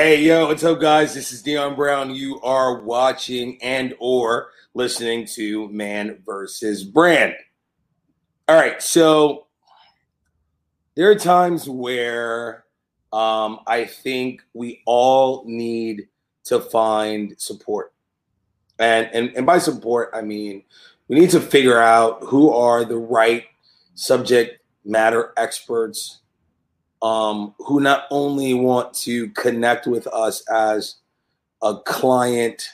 Hey, yo, what's up, guys? This is Dion Brown. You are watching and or listening to Man versus Brand. All right, so there are times where um, I think we all need to find support, and and and by support, I mean we need to figure out who are the right subject matter experts um, who not only want to connect with us as a client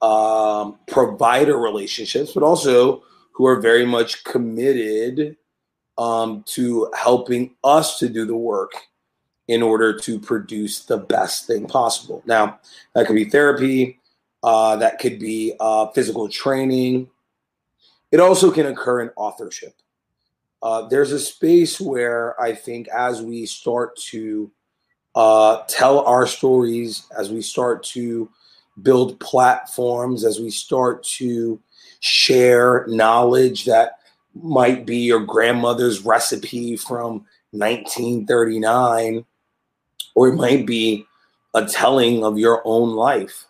um, provider relationships, but also who are very much committed um, to helping us to do the work in order to produce the best thing possible. Now, that could be therapy, uh, that could be uh, physical training. It also can occur in authorship. Uh, there's a space where I think as we start to uh, tell our stories, as we start to build platforms, as we start to share knowledge that might be your grandmother's recipe from 1939, or it might be a telling of your own life.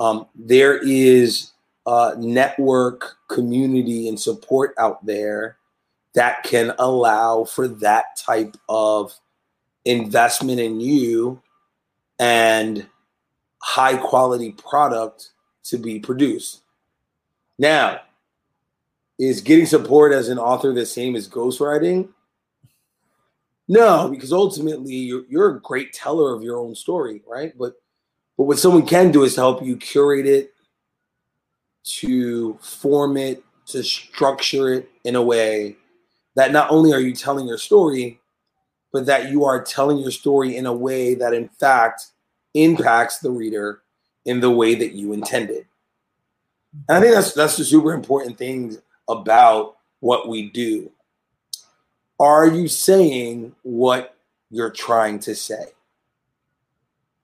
Um, there is a network, community, and support out there that can allow for that type of investment in you and high quality product to be produced. Now, is getting support as an author the same as ghostwriting? No, because ultimately you're, you're a great teller of your own story, right? But but what someone can do is to help you curate it, to form it, to structure it in a way that not only are you telling your story, but that you are telling your story in a way that, in fact, impacts the reader in the way that you intended. And I think that's that's the super important thing about what we do. Are you saying what you're trying to say?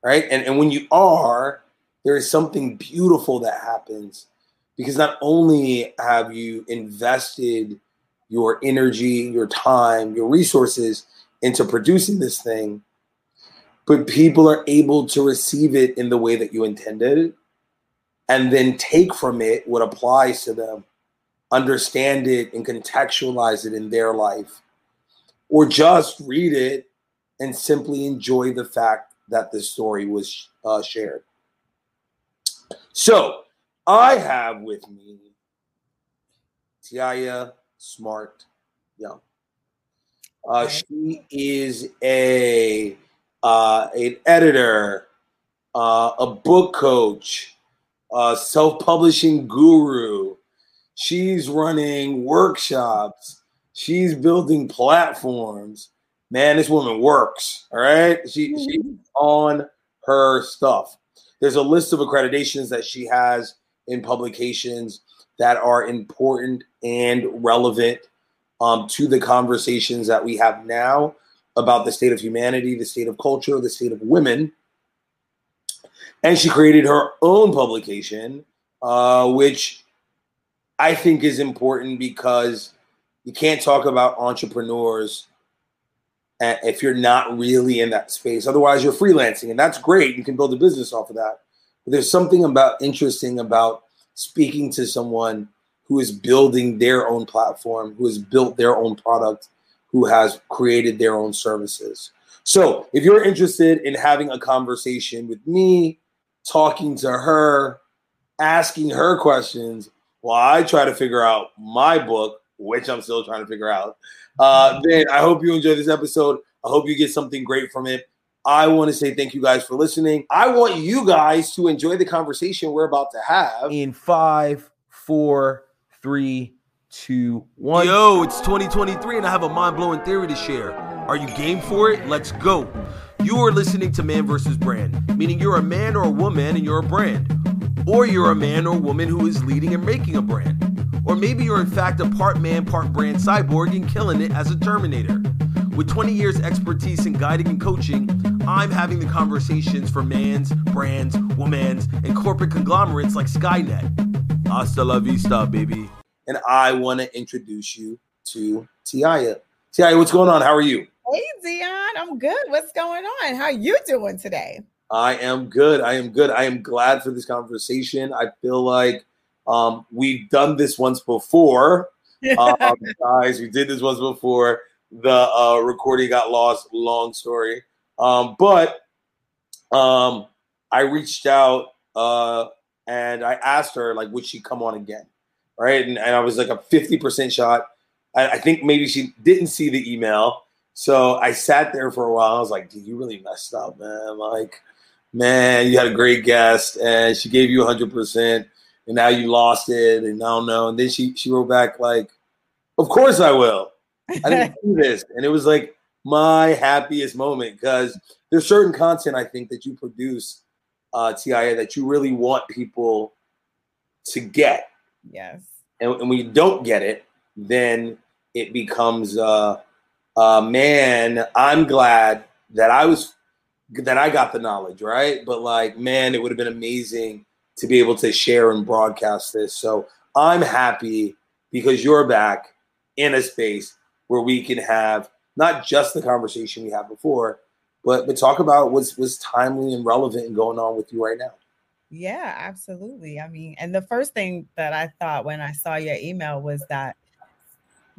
Right? And, and when you are, there is something beautiful that happens because not only have you invested your energy, your time, your resources into producing this thing, but people are able to receive it in the way that you intended and then take from it what applies to them, understand it and contextualize it in their life, or just read it and simply enjoy the fact that the story was uh, shared. So I have with me Taiia Smart, Young. Uh, she is a uh, an editor, uh, a book coach, a self-publishing guru. She's running workshops. She's building platforms. Man, this woman works. All right, she she's on her stuff. There's a list of accreditations that she has in publications that are important and relevant um, to the conversations that we have now about the state of humanity, the state of culture, the state of women. And she created her own publication, uh, which I think is important because you can't talk about entrepreneurs if you're not really in that space. Otherwise, you're freelancing, and that's great. You can build a business off of that. But there's something about interesting about speaking to someone who is building their own platform, who has built their own product, who has created their own services. So, if you're interested in having a conversation with me, talking to her, asking her questions, while I try to figure out my book, which I'm still trying to figure out, uh, then I hope you enjoy this episode. I hope you get something great from it. I want to say thank you guys for listening. I want you guys to enjoy the conversation we're about to have. In five, four, three, two, one. Yo, it's 2023 and I have a mind blowing theory to share. Are you game for it? Let's go. You are listening to Man versus Brand, meaning you're a man or a woman and you're a brand. Or you're a man or woman who is leading and making a brand. Or maybe you're in fact a part man, part brand cyborg and killing it as a Terminator. With 20 years expertise in guiding and coaching, I'm having the conversations for mans, brands, womans, and corporate conglomerates like Skynet. Hasta la vista, baby. And I want to introduce you to Taiia. Taiia, what's going on? How are you? Hey Dion, I'm good. What's going on? How you doing today? I am good. I am good. I am glad for this conversation. I feel like um, we've done this once before. um, guys, we did this once before. The uh, recording got lost. Long story. Um, but um, I reached out uh, and I asked her, like, would she come on again? Right. And, and I was like a 50% shot. I, I think maybe she didn't see the email. So I sat there for a while. I was like, dude, you really messed up, man. Like, man, you had a great guest and she gave you 100% and now you lost it and I don't know. And then she, she wrote back like, of course I will. I didn't do this. And it was like my happiest moment because there's certain content I think that you produce, uh, TIA, that you really want people to get. Yes. And, and when you don't get it, then it becomes, uh, uh, man, I'm glad that I was that I got the knowledge, right? But like, man, it would have been amazing to be able to share and broadcast this. So I'm happy because you're back in a space where we can have not just the conversation we had before, but but talk about what's was timely and relevant and going on with you right now. Yeah, absolutely. I mean, and the first thing that I thought when I saw your email was that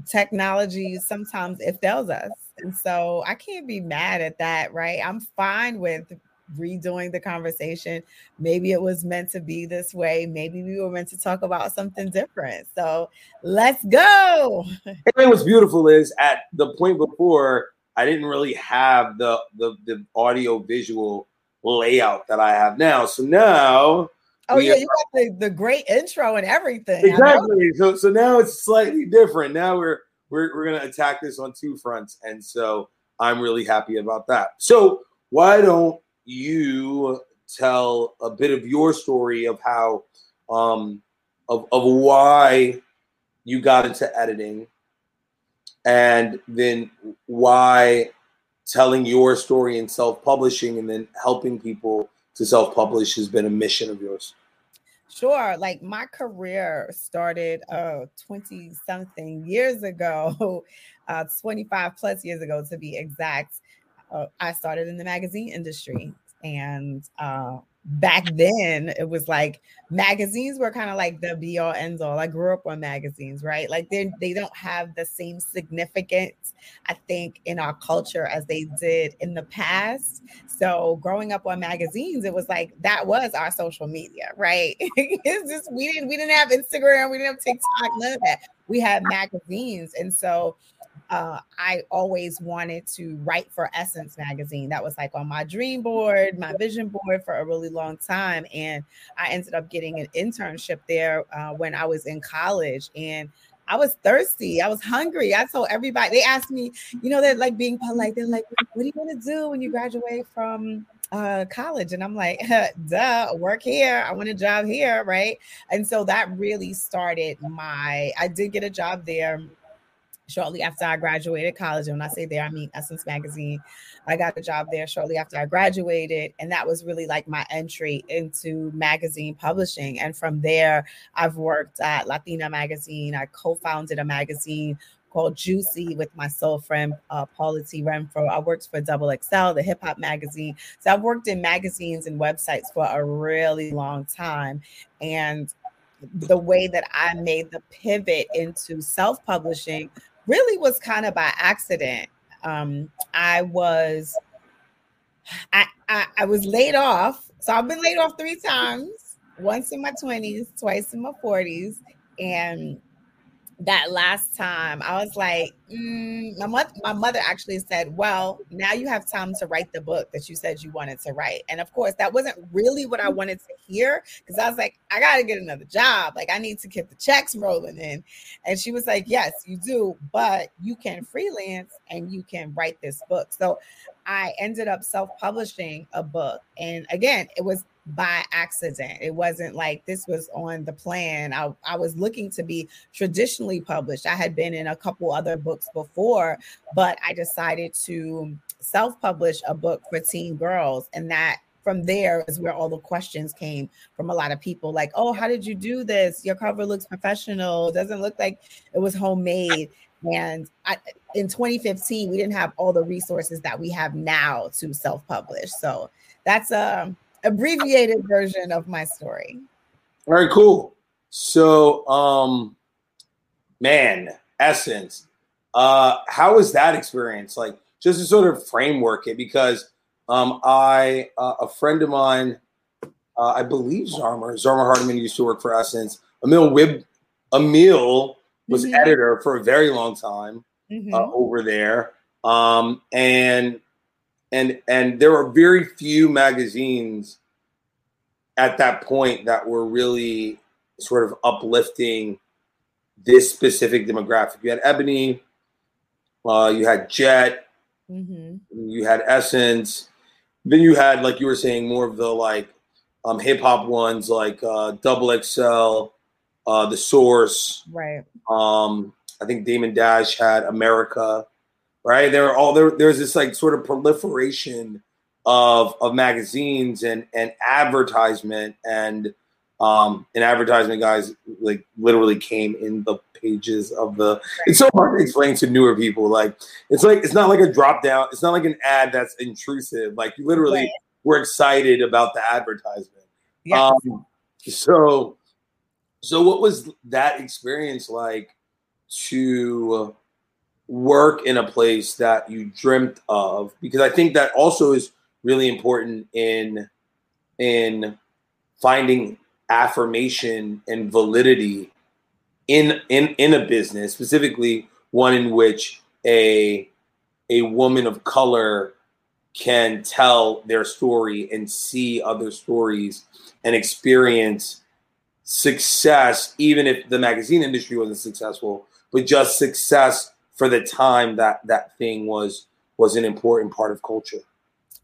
technology sometimes it fails us. And so I can't be mad at that, right? I'm fine with redoing the conversation. Maybe it was meant to be this way. Maybe we were meant to talk about something different. So let's go. And what's beautiful is at the point before, I didn't really have the the, the audio visual layout that I have now. So now Oh yeah, you got the, the great intro and everything. Exactly. So so now it's slightly different. Now we're we're we're gonna attack this on two fronts, and so I'm really happy about that. So why don't you tell a bit of your story of how um of of why you got into editing and then why telling your story and self-publishing and then helping people to self-publish has been a mission of yours? Sure. Like my career started uh 20 something years ago, uh 25 plus years ago to be exact. Uh, I started in the magazine industry and uh back then it was like magazines were kind of like the be all end all. I grew up on magazines, right? Like they they don't have the same significance, I think, in our culture as they did in the past. So growing up on magazines, it was like that was our social media, right? it's just we didn't we didn't have Instagram, we didn't have TikTok, none of that. We had magazines, and so uh, I always wanted to write for Essence magazine. That was like on my dream board, my vision board for a really long time. And I ended up getting an internship there uh, when I was in college. And I was thirsty. I was hungry. I told everybody, they asked me, you know, they're like being polite. They're like, what are you going to do when you graduate from uh, college? And I'm like, duh, work here. I want a job here. Right. And so that really started my, I did get a job there shortly after I graduated college. And when I say there, I mean Essence Magazine. I got a job there shortly after I graduated. And that was really like my entry into magazine publishing. And from there, I've worked at Latina Magazine. I co founded a magazine called Juicy with my soul friend uh, Paula T. Renfro. I worked for Double XL, the hip hop magazine. So I've worked in magazines and websites for a really long time. And the way that I made the pivot into self publishing really was kind of by accident. Um, I was I, I I was laid off. So I've been laid off three times, once in my 20s, twice in my 40s. And that last time I was like, mm, my mother, my mother actually said, Well, now you have time to write the book that you said you wanted to write. And of course, that wasn't really what I wanted to hear because I was like, I got to get another job. Like, I need to get the checks rolling in. And she was like, Yes, you do, but you can freelance and you can write this book. So I ended up self publishing a book. And again, it was by accident. It wasn't like this was on the plan. I, I was looking to be traditionally published. I had been in a couple other books before, but I decided to self publish a book for teen girls. And that from there is where all the questions came from a lot of people like, oh, how did you do this? Your cover looks professional. It doesn't look like it was homemade. And I, in 2015, we didn't have all the resources that we have now to self-publish. So that's a abbreviated version of my story. All right, cool. So, um, man, Essence. Uh, how was that experience? Like, just to sort of framework it, because um, I, uh, a friend of mine, uh, I believe Zarmer, Zarmer Hardiman used to work for Essence. Emil Wib, Emil was Mhm. editor for a very long time Mhm. uh, over there, um, and and and there were very few magazines at that point that were really sort of uplifting this specific demographic. You had Ebony, uh, you had Jet, Mhm. you had Essence, then you had like you were saying more of the like um, hip hop ones like uh, Double XL, uh, The Source. Right. Um, I think Damon Dash had America, right? There are all there. There's this like sort of proliferation of of magazines and and advertisement and um and advertisement guys like literally came in the pages of the it's so hard to explain to newer people like it's like it's not like a drop down it's not like an ad that's intrusive like you literally Right. were excited about the advertisement Yeah. um, so, so what was that experience like to work in a place that you dreamt of? Because I think that also is really important in in finding affirmation and validity in in in a business, specifically one in which a a woman of color can tell their story and see other stories and experience success, even if the magazine industry wasn't successful, but just success for the time that that thing was was an important part of culture.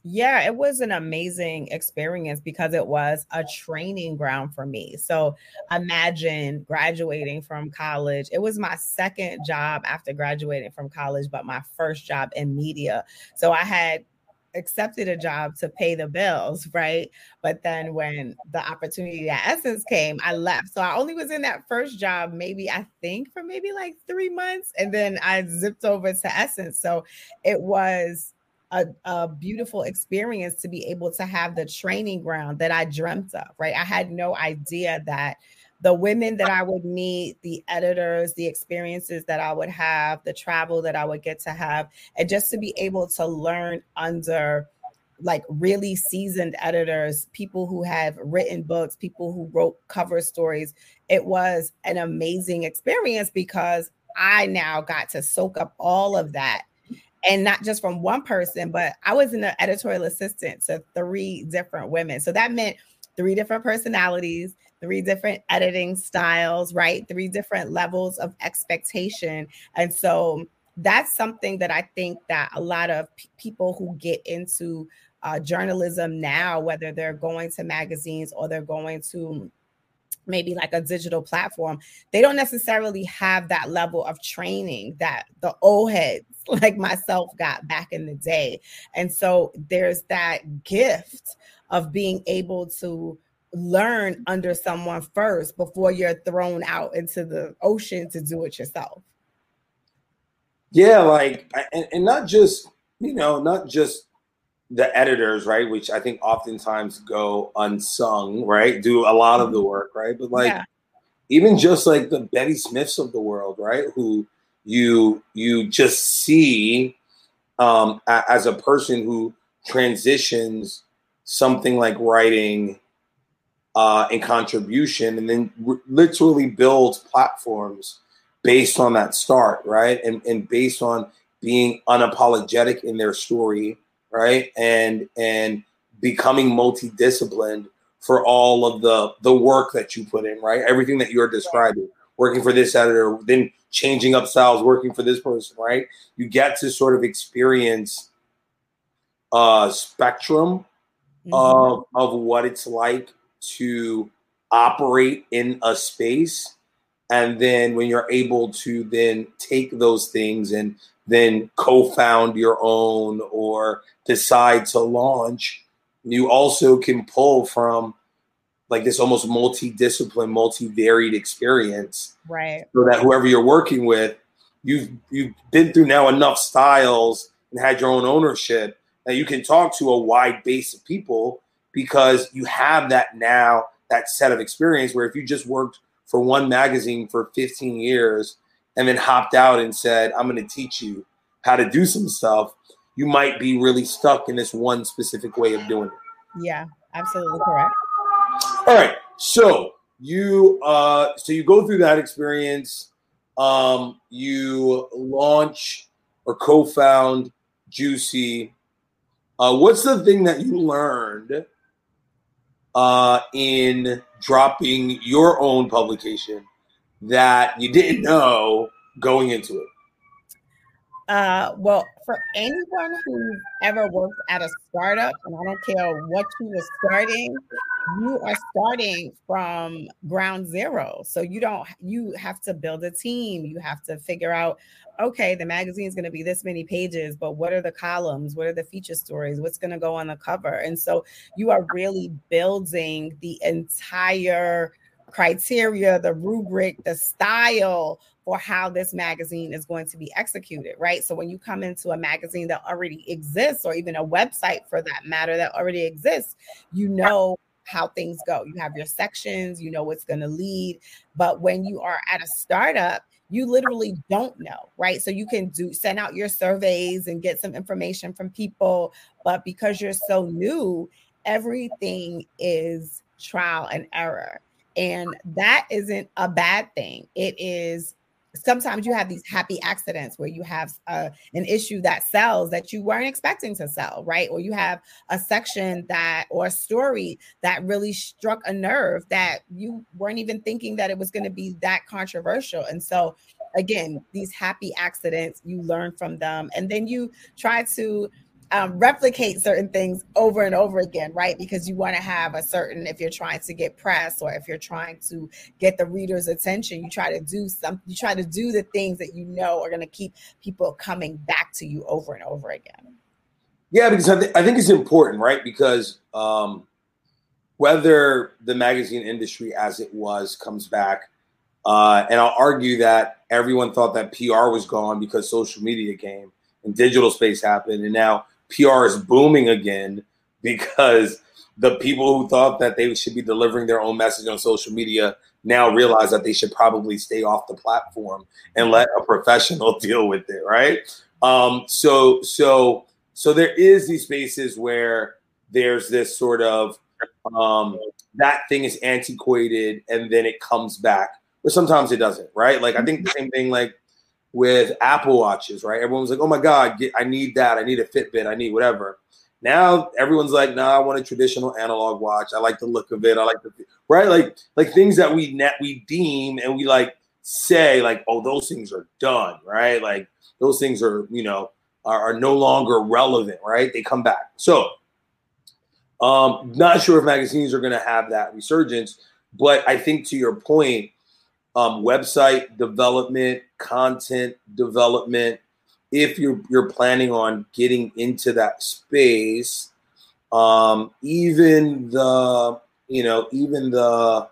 Yeah, it was an amazing experience because it was a training ground for me. So imagine graduating from college. It was my second job after graduating from college, but my first job in media. So I had accepted a job to pay the bills, right? But then when the opportunity at Essence came, I left. So I only was in that first job, maybe I think for maybe like three months. And then I zipped over to Essence. So it was a, a beautiful experience to be able to have the training ground that I dreamt of, right? I had no idea that the women that I would meet, the editors, the experiences that I would have, the travel that I would get to have, and just to be able to learn under like really seasoned editors, people who have written books, people who wrote cover stories. It was an amazing experience because I now got to soak up all of that and not just from one person, but I was an editorial assistant to three different women. So that meant three different personalities, three different editing styles, right? Three different levels of expectation. And so that's something that I think that a lot of p- people who get into uh, journalism now, whether they're going to magazines or they're going to maybe like a digital platform, they don't necessarily have that level of training that the old heads like myself got back in the day. And so there's that gift of being able to learn under someone first before you're thrown out into the ocean to do it yourself. Yeah, like and, and not just you know not just the editors, right? Which I think oftentimes go unsung, right? Do a lot of the work, right? But like Yeah. even just like the Betty Smiths of the world, right? Who you you just see um, as a person who transitions something like writing uh, and contribution, and then literally build platforms based on that start, right? And and based on being unapologetic in their story, right? And and becoming multidisciplined for all of the the work that you put in, right? Everything that you're describing, working for this editor, then changing up styles, working for this person, right? You get to sort of experience a spectrum Mhm. of of what it's like to operate in a space and then when you're able to then take those things and then co-found your own or decide to launch you also can pull from like this almost multi-discipline multi-varied experience right. so that whoever you're working with you've you've been through now enough styles and had your own ownership that you can talk to a wide base of people because you have that now that set of experience where if you just worked for one magazine for 15 years and then hopped out and said i'm going to teach you how to do some stuff you might be really stuck in this one specific way of doing it Yeah, absolutely correct. all right so you uh so you go through that experience um you launch or co-found juicy uh what's the thing that you learned uh in dropping your own publication that you didn't know going into it Uh, well, for anyone who's ever worked at a startup, and I don't care what you were starting, you are starting from ground zero. So you don't, you have to build a team. You have to figure out, okay, the magazine is going to be this many pages, but what are the columns? What are the feature stories? What's going to go on the cover? And so you are really building the entire criteria, the rubric, the style for how this magazine is going to be executed, right? So when you come into a magazine that already exists, or even a website for that matter that already exists, you know how things go. You have your sections, you know what's going to lead. But when you are at a startup, you literally don't know, right? So you can do send out your surveys and get some information from people, but because you're so new, everything is trial and error. And that isn't a bad thing. It is sometimes you have these happy accidents where you have uh, an issue that sells that you weren't expecting to sell, right? Or you have a section that or a story that really struck a nerve that you weren't even thinking that it was going to be that controversial. And so, again, these happy accidents, you learn from them, and then you try to um, replicate certain things over and over again, right? Because you want to have a certain, if you're trying to get press or if you're trying to get the reader's attention, you try to do some, you try to do the things that you know are going to keep people coming back to you over and over again. Yeah, because I, th- I think it's important, right? Because um, whether the magazine industry as it was comes back, uh, and I'll argue that everyone thought that PR was gone because social media came and digital space happened, and now PR is booming again because the people who thought that they should be delivering their own message on social media now realize that they should probably stay off the platform and let a professional deal with it, right? Um, so, so, so there is these spaces where there's this sort of um, that thing is antiquated and then it comes back, but sometimes it doesn't, right? Like I think the same thing, like with Apple watches, right? Everyone's like, "Oh my god, get, I need that. I need a Fitbit. I need whatever." Now everyone's like, "Nah, I want a traditional analog watch. I like the look of it. I like the right, like like things that we net we deem and we like say like, oh, those things are done, right? Like those things are you know are, are no longer relevant, right? They come back. So, um, not sure if magazines are going to have that resurgence, but I think to your point, um, website development, content development. If you're you're planning on getting into that space, um, even the you know even the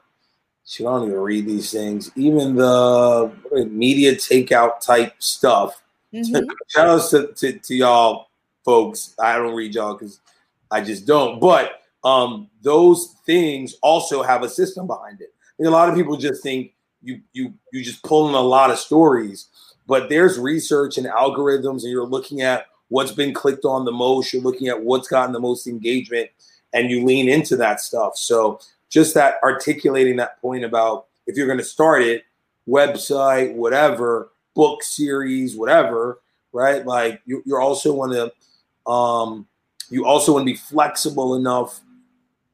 should I don't even read these things. Even the MediaTakeOut type stuff. Mhm. Shout out to, to, to y'all folks. I don't read y'all because I just don't. But um, those things also have a system behind it. And a lot of people just think you you you just pulling a lot of stories, but there's research and algorithms, and you're looking at what's been clicked on the most. You're looking at what's gotten the most engagement, and you lean into that stuff. So just that articulating that point about if you're going to start it, website, whatever, book series, whatever, right? Like you, you also want to, um, you also want to be flexible enough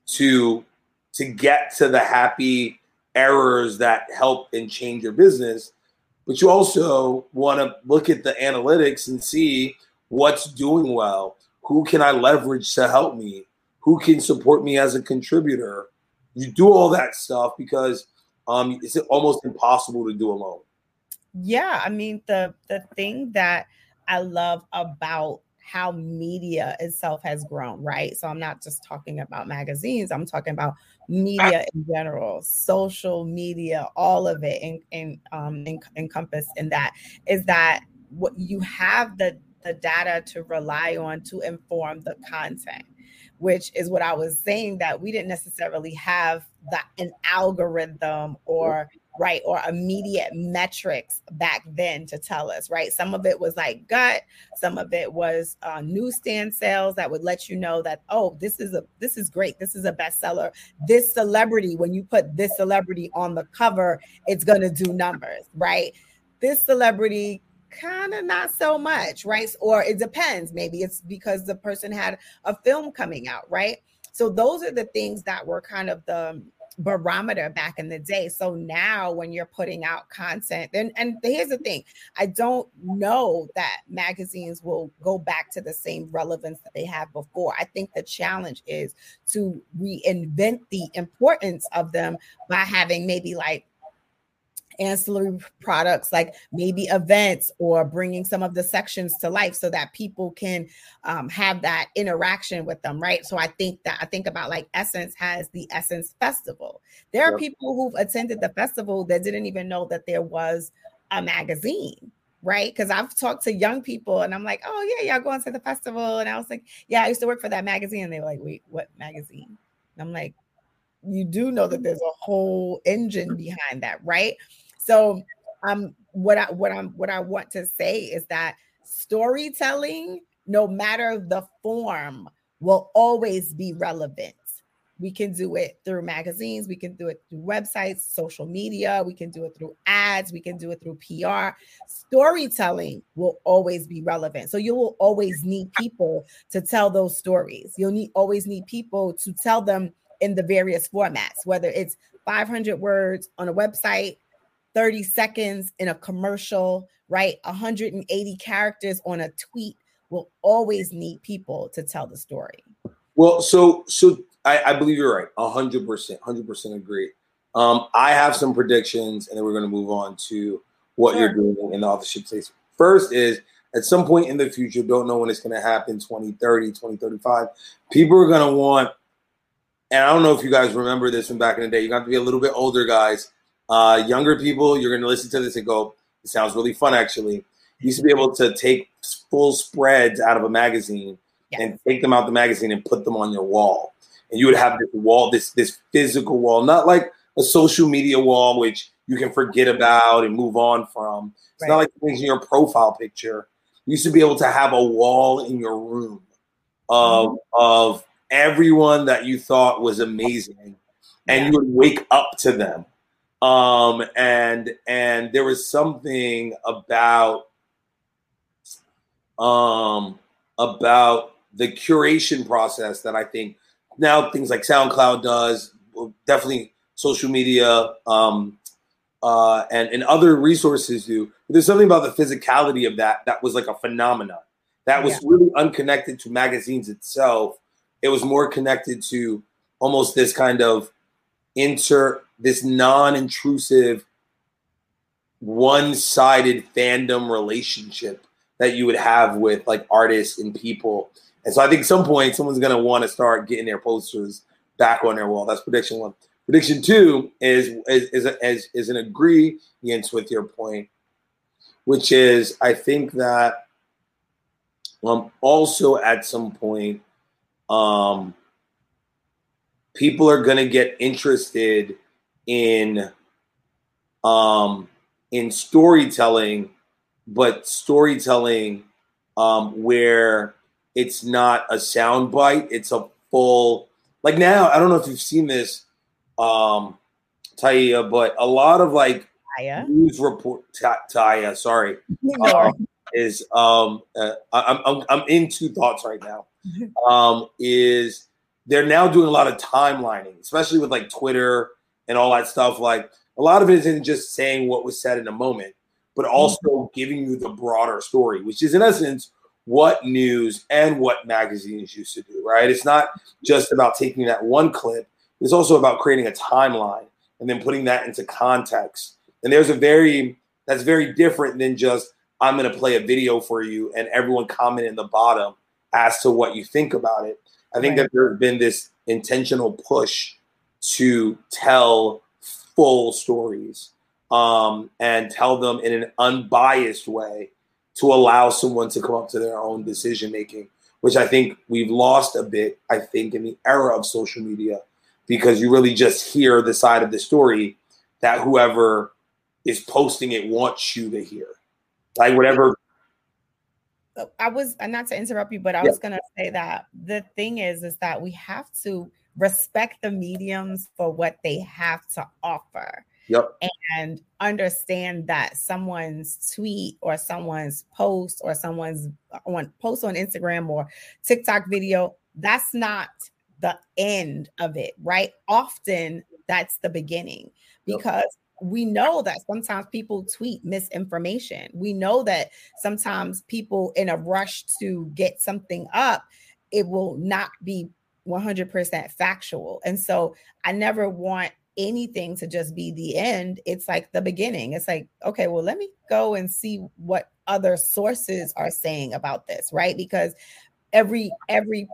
to to get to the happy errors that help and change your business. But you also want to look at the analytics and see what's doing well. Who can I leverage to help me? Who can support me as a contributor? You do all that stuff because um, it's almost impossible to do alone. Yeah, I mean the the thing that I love about how media itself has grown, right? So I'm not just talking about magazines, I'm talking about media in general, social media, all of it in, in, um, encompassed in that is that what you have the the data to rely on to inform the content which is what I was saying that we didn't necessarily have that an algorithm or right or immediate metrics back then to tell us right some of it was like gut some of it was uh, newsstand sales that would let you know that oh this is a this is great this is a bestseller this celebrity when you put this celebrity on the cover it's to do numbers right this celebrity kind of not so much, right? Or it depends. Maybe it's because the person had a film coming out, right? So those are the things that were kind of the barometer back in the day. So now when you're putting out content, and, and here's the thing, I don't know that magazines will go back to the same relevance that they have before. I think the challenge is to reinvent the importance of them by having maybe like ancillary products like maybe events or bringing some of the sections to life so that people can um, have that interaction with them right so i think that i think about like essence has the essence festival there are people who've attended the festival that didn't even know that there was a magazine right? Because I've talked to young people and I'm like, oh, yeah, y'all going to the festival. And I was like, yeah, I used to work for that magazine. And they were like, wait, what magazine? And I'm like, you do know that there's a whole engine behind that, right? So um what I what I'm what I want to say is that storytelling, no matter the form, will always be relevant. We can do it through magazines, we can do it through websites, social media, we can do it through ads, we can do it through PR. Storytelling will always be relevant. So you will always need people to tell those stories. You'll need always need people to tell them in the various formats, whether it's 500 words on a website, 30 seconds in a commercial, right? 180 characters on a tweet will always need people to tell the story. Well, so so I, I believe you're right, hundred percent, hundred percent agree. Um, I have some predictions, and then we're going to move on to what sure. you're doing in the authorship space. First is at some point in the future, don't know when it's going to happen 2030, 2035. People are going to want, and I don't know if you guys remember this from back in the day, you got to be a little bit older, guys. Uh, younger people, you're going to listen to this and go, it sounds really fun, actually. You used to be able to take full spreads out of a magazine yes. and take them out the magazine and put them on your wall. And you would have this wall, this this physical wall, not like a social media wall, which you can forget about and move on from. It's right. not like things in your profile picture. You used to be able to have a wall in your room of mm-hmm. of everyone that you thought was amazing, and yeah. you would wake up to them um, and and there was something about um, about the curation process that I think now things like SoundCloud does, definitely social media um, uh, and and other resources do. But there's something about the physicality of that that was like a phenomenon that was yeah. really unconnected to magazines itself. It was more connected to almost this kind of inter this non-intrusive one-sided fandom relationship that you would have with like artists and people. And so I think some point someone's gonna want to start getting their posters back on their wall. That's prediction one. Prediction two is is is, is, is an agreement with your point, which is I think that um also at some point um people are going to get interested in um in storytelling but storytelling um where it's not a sound bite it's a full like now i don't know if you've seen this um Taya, but a lot of like Taya? news report Taya, sorry, um, is um uh, I'm, I'm I'm in two thoughts right now. Um, is they're now doing a lot of timelining, especially with like Twitter and all that stuff. Like a lot of it isn't just saying what was said in a moment, but mm-hmm. also mm-hmm. giving you the broader story, which is in essence what news and what magazines used to do, right? It's not just about taking that one clip, it's also about creating a timeline and then putting that into context. And there's a very that's very different than just I'm going to play a video for you, and everyone comment in the bottom as to what you think about it. I think Right. that there's been this intentional push to tell full stories um, and tell them in an unbiased way to allow someone to come up to their own decision making, which I think we've lost a bit, I think, in the era of social media, because you really just hear the side of the story that whoever is posting it wants you to hear. Like whatever I was not to interrupt you, but I Yeah. was gonna say that the thing is, is that we have to respect the mediums for what they have to offer Yep. and understand that someone's tweet or someone's post or someone's uh, on post on Instagram or TikTok video, that's not the end of it, right? Often that's the beginning Yep. because we know that sometimes people tweet misinformation. We know that sometimes people in a rush to get something up, it will not be 100% factual. And so I never want anything to just be the end. It's like the beginning. It's like, okay, well, let me go and see what other sources are saying about this, right? Because every every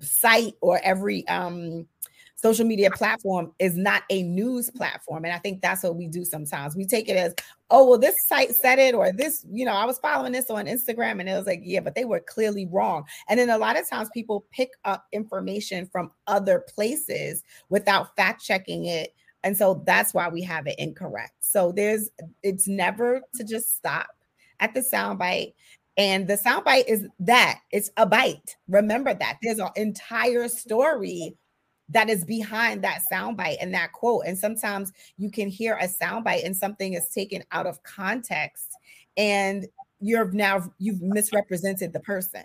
site or every um social media platform is not a news platform and i think that's what we do sometimes. We take it as oh well this site said it or this you know i was following this on instagram and it was like yeah but they were clearly wrong. And then a lot of times people pick up information from other places without fact checking it and so that's why we have it incorrect. So there's it's never to just stop at the soundbite and the soundbite is that it's a bite. Remember that. There's an entire story that is behind that soundbite and that quote. And sometimes you can hear a soundbite and something is taken out of context, and you're now you've misrepresented the person,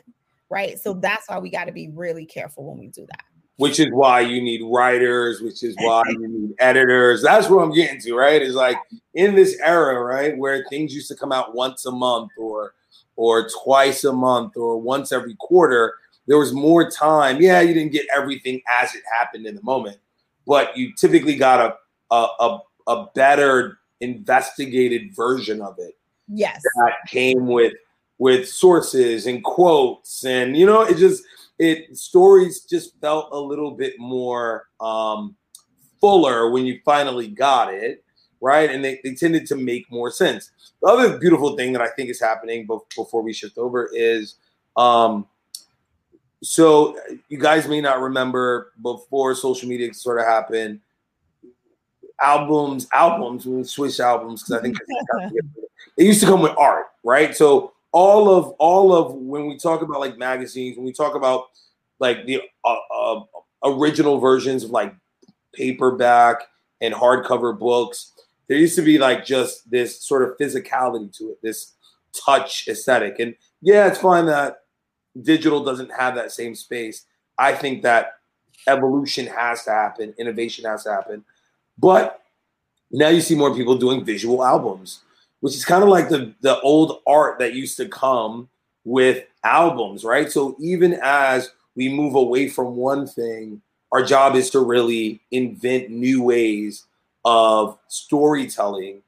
right? So that's why we got to be really careful when we do that. which is why you need writers, which is why you need editors. That's what I'm getting to, right? Is like in this era, right, where things used to come out once a month or or twice a month or once every quarter, there was more time. Yeah, you didn't get everything as it happened in the moment, but you typically got a a, a, a better investigated version of it Yes. that came with with sources and quotes and you know it just it stories just felt a little bit more um fuller when you finally got it right and they, they tended to make more sense the other beautiful thing that i think is happening bef- before we shift over is um so you guys may not remember before social media sort of happened albums albums we switch albums because i think it used to come with art, right? So all of all of when we talk about like magazines, when we talk about like the uh, uh, original versions of like paperback and hardcover books, there used to be like just this sort of physicality to it, this touch aesthetic. And yeah, it's fine that digital doesn't have that same space. I think that evolution has to happen, innovation has to happen. But now you see more people doing visual albums which is kind of like the the old art that used to come with albums, right? So even as we move away from one thing, our job is to really invent new ways of storytelling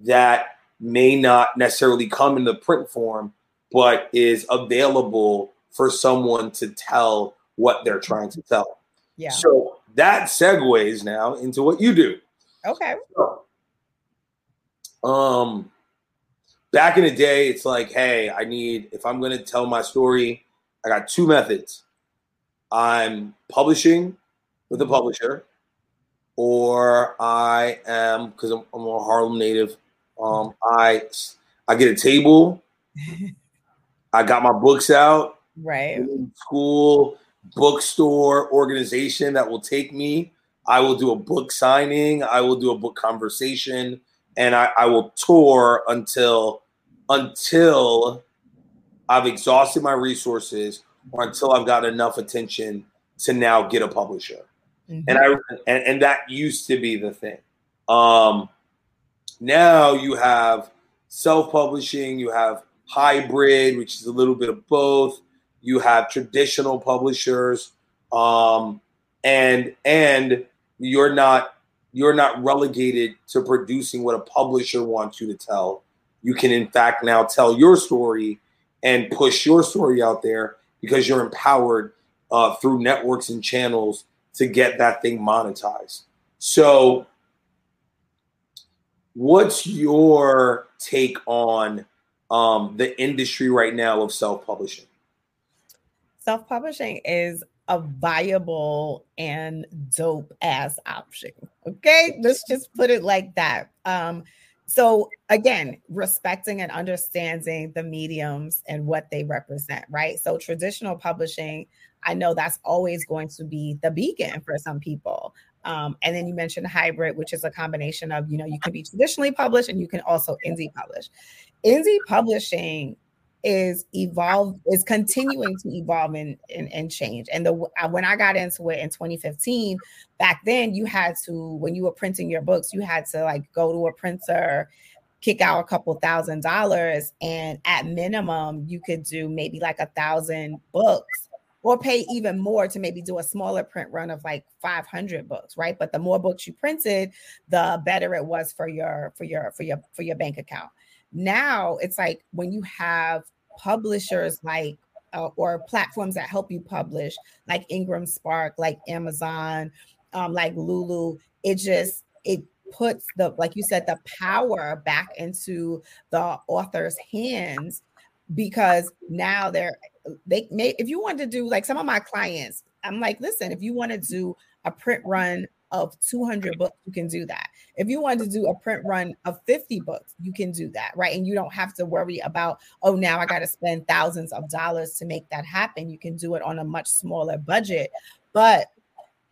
that may not necessarily come in the print form, but is available for someone to tell what they're trying to tell. Yeah. So that segues now into what you do. Okay. So, um, back in the day, it's like, hey, I need if I'm going to tell my story, I got two methods. I'm publishing with a publisher, or I am because I'm, I'm a Harlem native. Um, I I get a table. I got my books out Right. school bookstore organization that will take me. I will do a book signing. I will do a book conversation, and I, I will tour until until I've exhausted my resources or until I've got enough attention to now get a publisher. Mhm. And I and, and that used to be the thing. Um, now you have self-publishing, you have hybrid, which is a little bit of both. You have traditional publishers, um, and and you're not you're not relegated to producing what a publisher wants you to tell. you can in fact now tell your story and push your story out there because you're empowered uh, through networks and channels to get that thing monetized. So, what's your take on um, the industry right now of self publishing? Self publishing is a viable and dope ass option. Okay, let's just put it like that. Um, so again, respecting and understanding the mediums and what they represent, right? So traditional publishing, I know that's always going to be the beacon for some people. Um, and then you mentioned hybrid, which is a combination of, you know, you can be traditionally published and you can also indie publish. Indie publishing is evolve is continuing to evolve and, and, and change. And the when I got into it in 2015, back then you had to when you were printing your books, you had to like go to a printer, kick out a couple thousand dollars, and at minimum you could do maybe like a thousand books or pay even more to maybe do a smaller print run of like 500 books right but the more books you printed the better it was for your for your for your for your bank account now it's like when you have publishers like uh, or platforms that help you publish like ingram spark like amazon um, like lulu it just it puts the like you said the power back into the author's hands because now they're they may if you want to do like some of my clients i'm like listen if you want to do a print run of 200 books, you can do that. If you want to do a print run of 50 books, you can do that, right? And you don't have to worry about, oh, now I got to spend thousands of dollars to make that happen. You can do it on a much smaller budget. But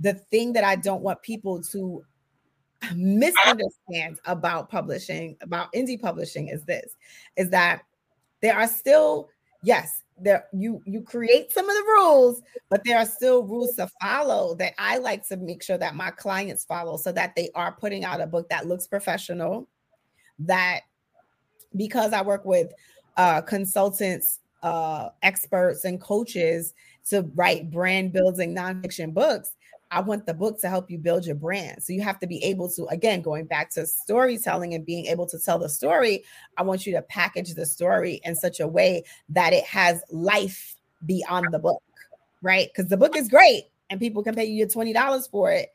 the thing that I don't want people to misunderstand about publishing, about indie publishing, is this is that there are still, yes, you you create some of the rules but there are still rules to follow that i like to make sure that my clients follow so that they are putting out a book that looks professional that because i work with uh, consultants uh, experts and coaches to write brand building nonfiction books I want the book to help you build your brand. So you have to be able to, again, going back to storytelling and being able to tell the story. I want you to package the story in such a way that it has life beyond the book, right? Because the book is great and people can pay you $20 for it.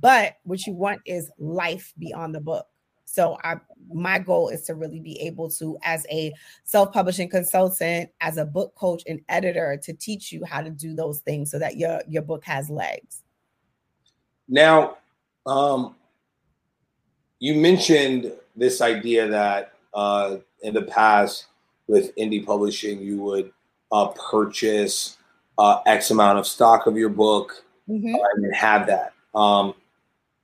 But what you want is life beyond the book. So I my goal is to really be able to, as a self-publishing consultant, as a book coach and editor, to teach you how to do those things so that your your book has legs. Now, um, you mentioned this idea that uh, in the past with indie publishing, you would uh, purchase uh, X amount of stock of your book mm-hmm. and have that. Um,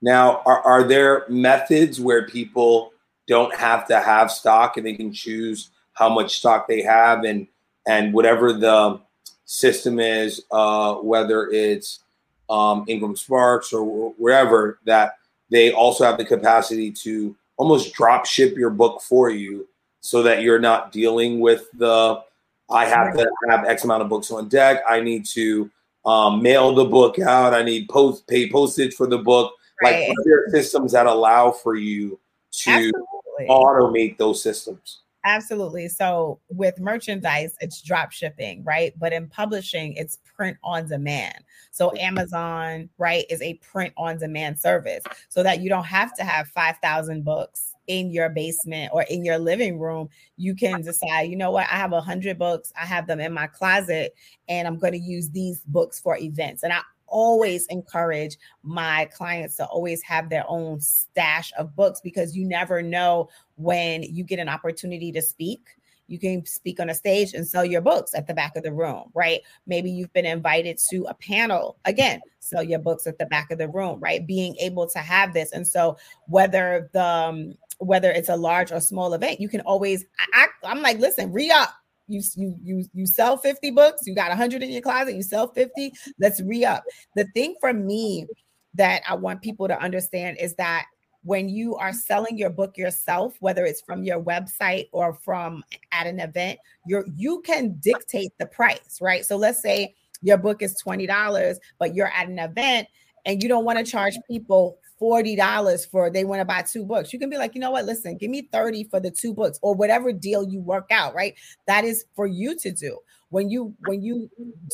now, are, are there methods where people don't have to have stock and they can choose how much stock they have and and whatever the system is, uh, whether it's um, Ingram Sparks or wherever that they also have the capacity to almost drop ship your book for you so that you're not dealing with the I have to have X amount of books on deck. I need to um, mail the book out. I need post pay postage for the book. Right. Like there systems that allow for you to Absolutely. automate those systems. Absolutely. So with merchandise, it's drop shipping, right? But in publishing, it's print on demand. So Amazon, right, is a print on demand service so that you don't have to have 5,000 books in your basement or in your living room. You can decide, you know what, I have a hundred books, I have them in my closet, and I'm going to use these books for events. And I always encourage my clients to always have their own stash of books because you never know when you get an opportunity to speak you can speak on a stage and sell your books at the back of the room, right? Maybe you've been invited to a panel. Again, sell your books at the back of the room, right? Being able to have this. And so whether the um, whether it's a large or small event, you can always I, I, I'm like, listen, re-up you you you you sell 50 books you got 100 in your closet you sell 50 let's re-up. The thing for me that i want people to understand is that when you are selling your book yourself whether it's from your website or from at an event you're you can dictate the price right? So let's say your book is $20 but you're at an event and you don't want to charge people $40 for they want to buy two books. You can be like, you know what? Listen, give me 30 for the two books or whatever deal you work out, right? That is for you to do. When you when you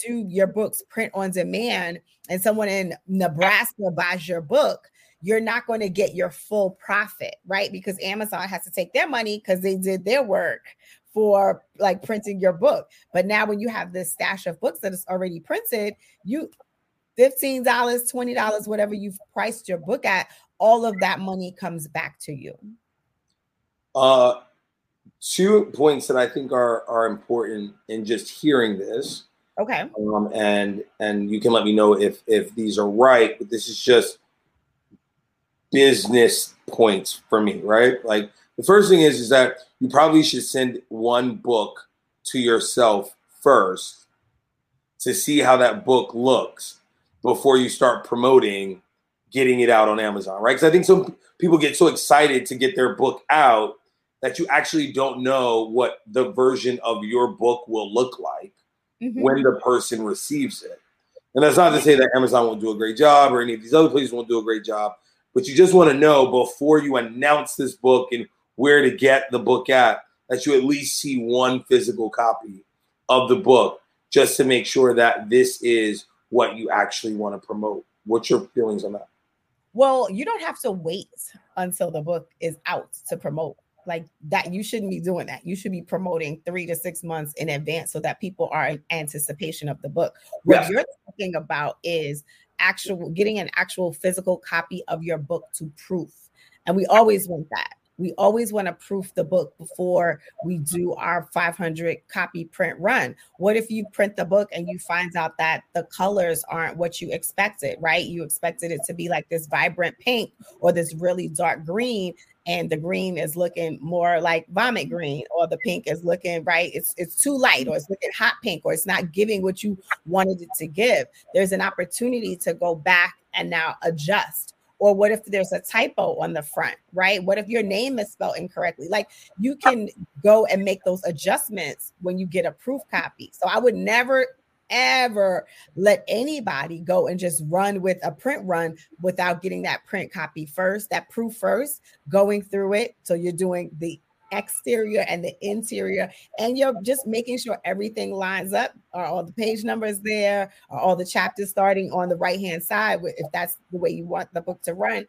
do your books print on demand and someone in Nebraska buys your book, you're not going to get your full profit, right? Because Amazon has to take their money because they did their work for like printing your book. But now when you have this stash of books that is already printed, you $15, $20, whatever you've priced your book at, all of that money comes back to you. Uh two points that I think are are important in just hearing this. Okay. Um, and and you can let me know if if these are right, but this is just business points for me, right? Like the first thing is is that you probably should send one book to yourself first to see how that book looks before you start promoting getting it out on Amazon, right? Because I think some people get so excited to get their book out that you actually don't know what the version of your book will look like mm-hmm. when the person receives it. And that's not to say that Amazon won't do a great job or any of these other places won't do a great job, but you just want to know before you announce this book and where to get the book at that you at least see one physical copy of the book just to make sure that this is what you actually want to promote. What's your feelings on that? Well, you don't have to wait until the book is out to promote. Like that you shouldn't be doing that. You should be promoting three to six months in advance so that people are in anticipation of the book. What you're talking about is actual getting an actual physical copy of your book to proof and we always want that we always want to proof the book before we do our 500 copy print run. What if you print the book and you find out that the colors aren't what you expected, right? You expected it to be like this vibrant pink or this really dark green and the green is looking more like vomit green or the pink is looking right it's it's too light or it's looking hot pink or it's not giving what you wanted it to give there's an opportunity to go back and now adjust or what if there's a typo on the front, right? What if your name is spelled incorrectly? Like you can go and make those adjustments when you get a proof copy. So I would never ever let anybody go and just run with a print run without getting that print copy first, that proof first, going through it. So you're doing the exterior and the interior, and you're just making sure everything lines up. Are all the page numbers there? Are all the chapters starting on the right hand side? If that's the way you want the book to run,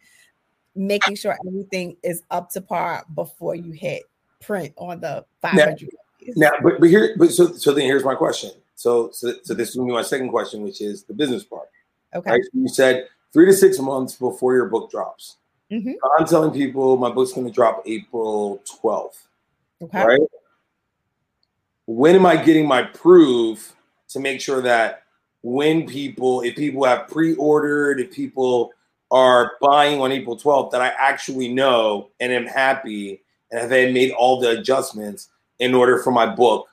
making sure everything is up to par before you hit print on the 500. Now, now but, but here, but so so then here's my question. So so, so this is my second question, which is the business part. Okay. Right? You said three to six months before your book drops. Mm-hmm. I'm telling people my book's going to drop April 12th. Okay. Right. When am I getting my proof to make sure that when people, if people have pre-ordered, if people are buying on April 12th, that I actually know and am happy and have made all the adjustments in order for my book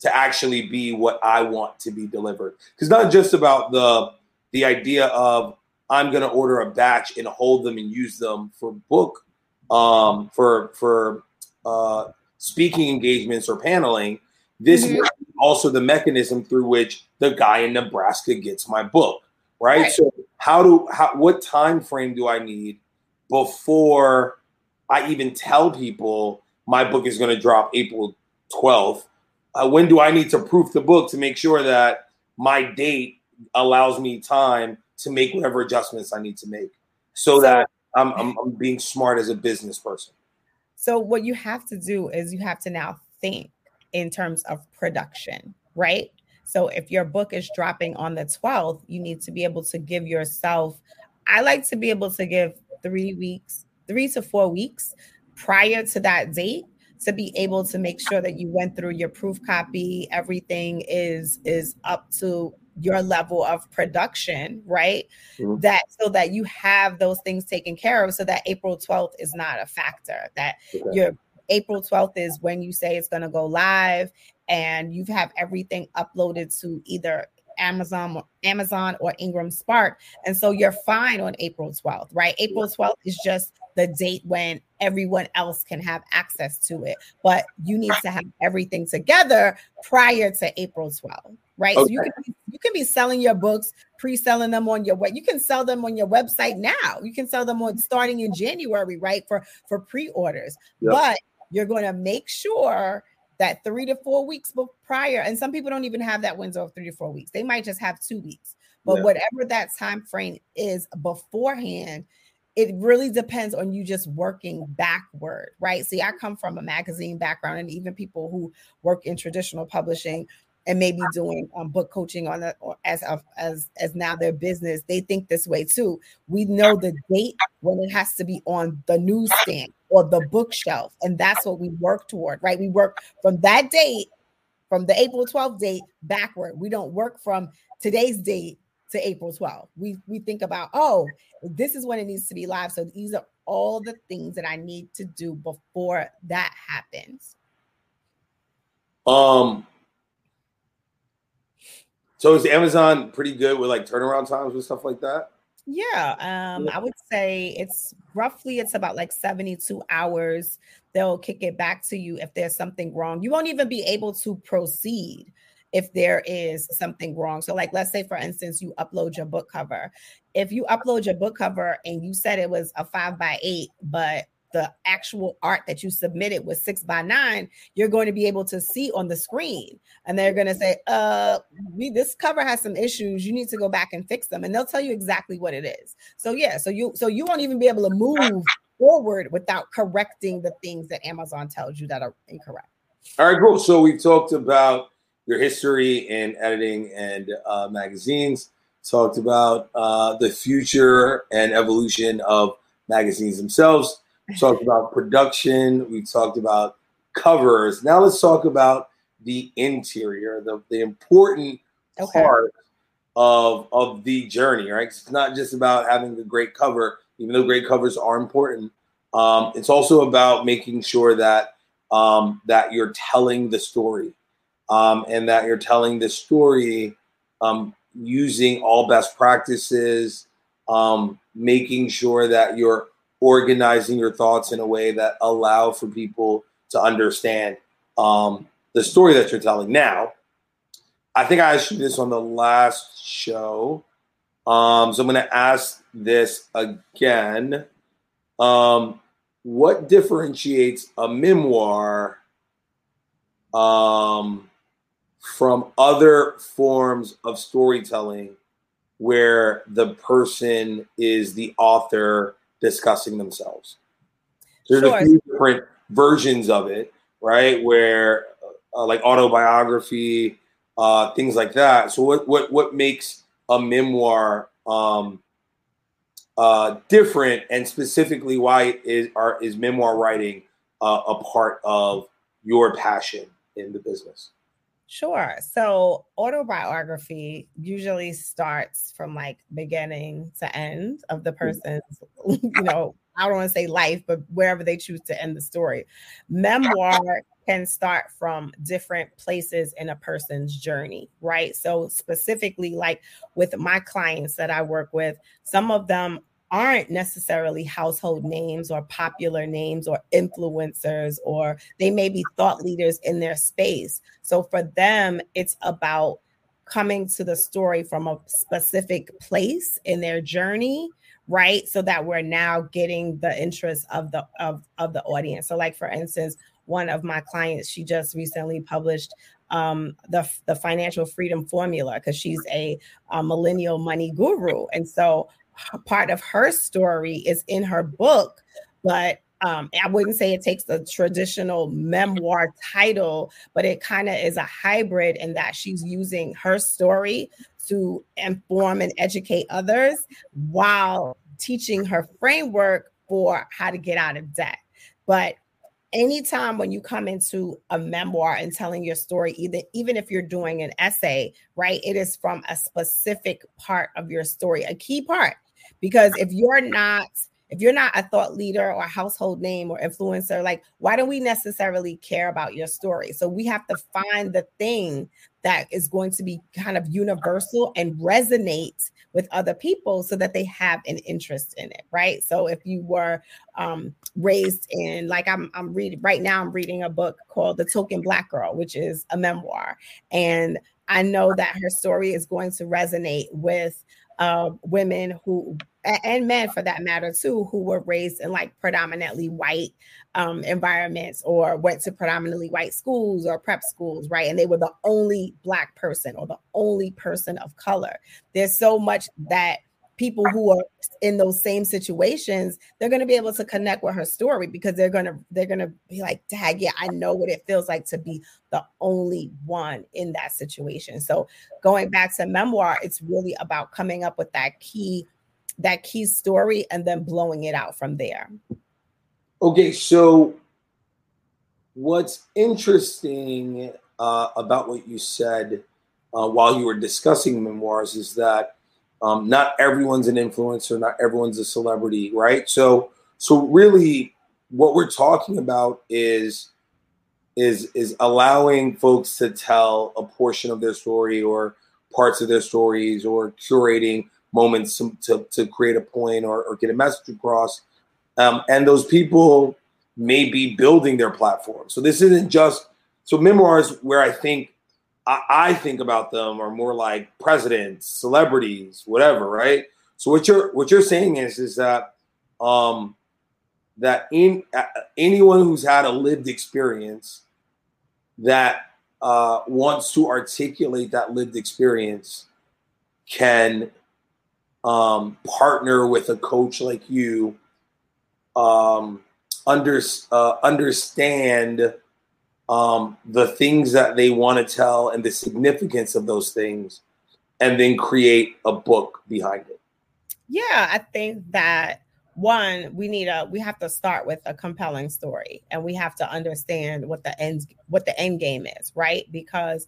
to actually be what I want to be delivered. Because not just about the the idea of I'm going to order a batch and hold them and use them for book, um, for for uh, speaking engagements or paneling. This mm-hmm. is also the mechanism through which the guy in Nebraska gets my book, right? right? So how do how what time frame do I need before I even tell people my book is going to drop April 12th? Uh, when do I need to proof the book to make sure that my date allows me time to make whatever adjustments I need to make so, that I'm, I'm, I'm being smart as a business person. So what you have to do is you have to now think in terms of production, right? So if your book is dropping on the 12th, you need to be able to give yourself, I like to be able to give three weeks, three to four weeks prior to that date to be able to make sure that you went through your proof copy everything is is up to your level of production, right? Mm-hmm. That so that you have those things taken care of so that April 12th is not a factor. That okay. your April 12th is when you say it's going to go live and you have everything uploaded to either Amazon or Amazon or Ingram Spark and so you're fine on April 12th, right? April 12th is just the date when everyone else can have access to it, but you need to have everything together prior to April 12th. Right? Okay. So you can be, you can be selling your books, pre-selling them on your web. You can sell them on your website now. You can sell them on starting in January, right? For for pre-orders. Yep. But you're going to make sure that three to four weeks prior, and some people don't even have that window of three to four weeks. They might just have two weeks. But whatever that time frame is beforehand, it really depends on you just working backward, right? See, I come from a magazine background, and even people who work in traditional publishing and maybe doing um, book coaching on as as as now their business, they think this way too. We know the date when it has to be on the newsstand or the bookshelf, and that's what we work toward, right? We work from that date, from the April 12th date backward. We don't work from today's date to April 12th. We we think about, oh, this is when it needs to be live. So these are all the things that I need to do before that happens. Um so is Amazon pretty good with like turnaround times and stuff like that? Yeah, um, I would say it's roughly it's about like 72 hours. They'll kick it back to you if there's something wrong. You won't even be able to proceed if there is something wrong. So, like, let's say, for instance, you upload your book cover. If you upload your book cover and you said it was a five by eight, but the actual art that you submitted was six by nine, you're going to be able to see on the screen. And they're going to say, uh, we, this cover has some issues. You need to go back and fix them. And they'll tell you exactly what it is. So yeah, so you so you won't even be able to move forward without correcting the things that Amazon tells you that are incorrect. All right, cool. So we've talked about your history in editing and uh, magazines. Talked about uh, the future and evolution of magazines themselves. Talked about production. We talked about covers. Now let's talk about the interior, the, the important okay. part of of the journey. Right? It's not just about having a great cover, even though great covers are important. Um, it's also about making sure that um, that you're telling the story um, and that you're telling the story um, using all best practices, um, making sure that you're organizing your thoughts in a way that allow for people to understand um, the story that you're telling. Now, I think I asked you this on the last show, um, so I'm going to ask this again. Um, what differentiates a memoir um, from other forms of storytelling where the person is the author discussing themselves. There's sure. a few different versions of it, right? Where uh, like autobiography, uh, things like that. So what what what makes a memoir um, uh, different, and specifically why is are, is memoir writing uh, a part of your passion in the business? Sure. So autobiography usually starts from like beginning to end of the mm. person's, you know, I don't want to say life, but wherever they choose to end the story. Memoir can start from different places in a person's journey, right? So, specifically, like with my clients that I work with, some of them aren't necessarily household names or popular names or influencers, or they may be thought leaders in their space. So for them, it's about coming to the story from a specific place in their journey right? So that we're now getting the interest of the of, of the audience. So like for instance one of my clients she just recently published um, the the financial freedom formula because she's a, a millennial money guru. And so part of her story is in her book, but um, I wouldn't say it takes the traditional memoir title, but it kind of is a hybrid in that she's using her story to inform and educate others while teaching her framework for how to get out of debt. But anytime when you come into a memoir and telling your story either even if you're doing an essay right it is from a specific part of your story a key part because if you're not if you're not a thought leader or a household name or influencer, like why do we necessarily care about your story? So we have to find the thing that is going to be kind of universal and resonate with other people so that they have an interest in it, right? So if you were um, raised in, like I'm, I'm reading right now, I'm reading a book called The Token Black Girl, which is a memoir, and I know that her story is going to resonate with uh, women who and men for that matter too who were raised in like predominantly white um, environments or went to predominantly white schools or prep schools right? And they were the only black person or the only person of color. There's so much that people who are in those same situations they're going to be able to connect with her story because they're going to they're going to be like dad yeah i know what it feels like to be the only one in that situation. So going back to memoir it's really about coming up with that key that key story and then blowing it out from there okay so what's interesting uh, about what you said uh, while you were discussing memoirs is that um, not everyone's an influencer, not everyone's a celebrity, right? So, so really, what we're talking about is is is allowing folks to tell a portion of their story or parts of their stories or curating moments to, to, to create a point or, or, get a message across. Um, and those people may be building their platform. So this isn't just so memoirs where I think I, I think about them are more like presidents, celebrities, whatever, right? So what you're what you're saying is is that um, that in uh, anyone who's had a lived experience that uh, wants to articulate that lived experience can um, partner with a coach like you, um, under, uh, understand um, the things that they want to tell and the significance of those things, and then create a book behind it. Yeah, I think that one we need a we have to start with a compelling story and we have to understand what the end what the end game is right because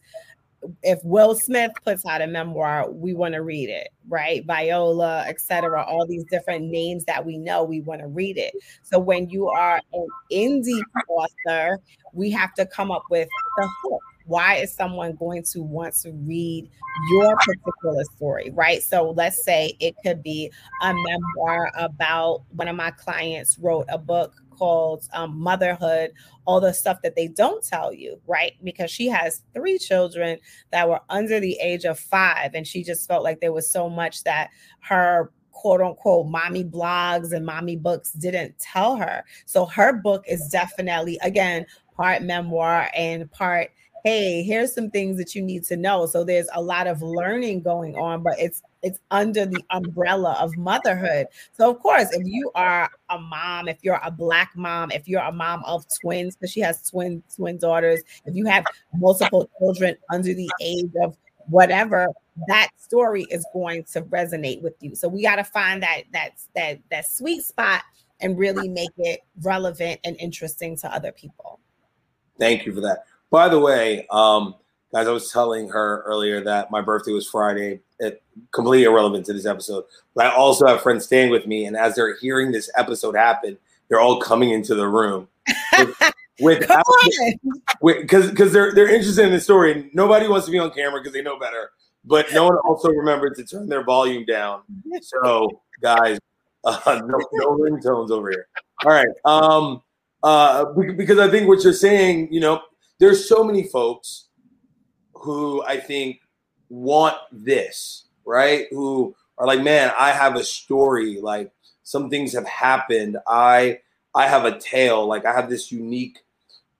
if Will Smith puts out a memoir, we want to read it, right? Viola, etc. All these different names that we know, we want to read it. So when you are an indie author, we have to come up with the hook. Why is someone going to want to read your particular story, right? So let's say it could be a memoir about one of my clients wrote a book called um, motherhood, all the stuff that they don't tell you, right? Because she has three children that were under the age of five, and she just felt like there was so much that her quote unquote mommy blogs and mommy books didn't tell her. So her book is definitely, again, part memoir and part hey here's some things that you need to know. So there's a lot of learning going on but it's it's under the umbrella of motherhood. So of course if you are a mom if you're a black mom if you're a mom of twins because she has twin twin daughters if you have multiple children under the age of whatever that story is going to resonate with you. So we got to find that that that that sweet spot and really make it relevant and interesting to other people. Thank you for that by the way, um, guys, I was telling her earlier that my birthday was Friday. It completely irrelevant to this episode. But I also have friends staying with me, and as they're hearing this episode happen, they're all coming into the room. With, because because they're they're interested in the story. Nobody wants to be on camera because they know better, but no one also remembered to turn their volume down. So, guys, uh, no, no ringtones over here. All right, um, uh, because I think what you're saying, you know, there's so many folks who I think want this, right? Who are like, man, I have a story. Like some things have happened. I I have a tale. Like I have this unique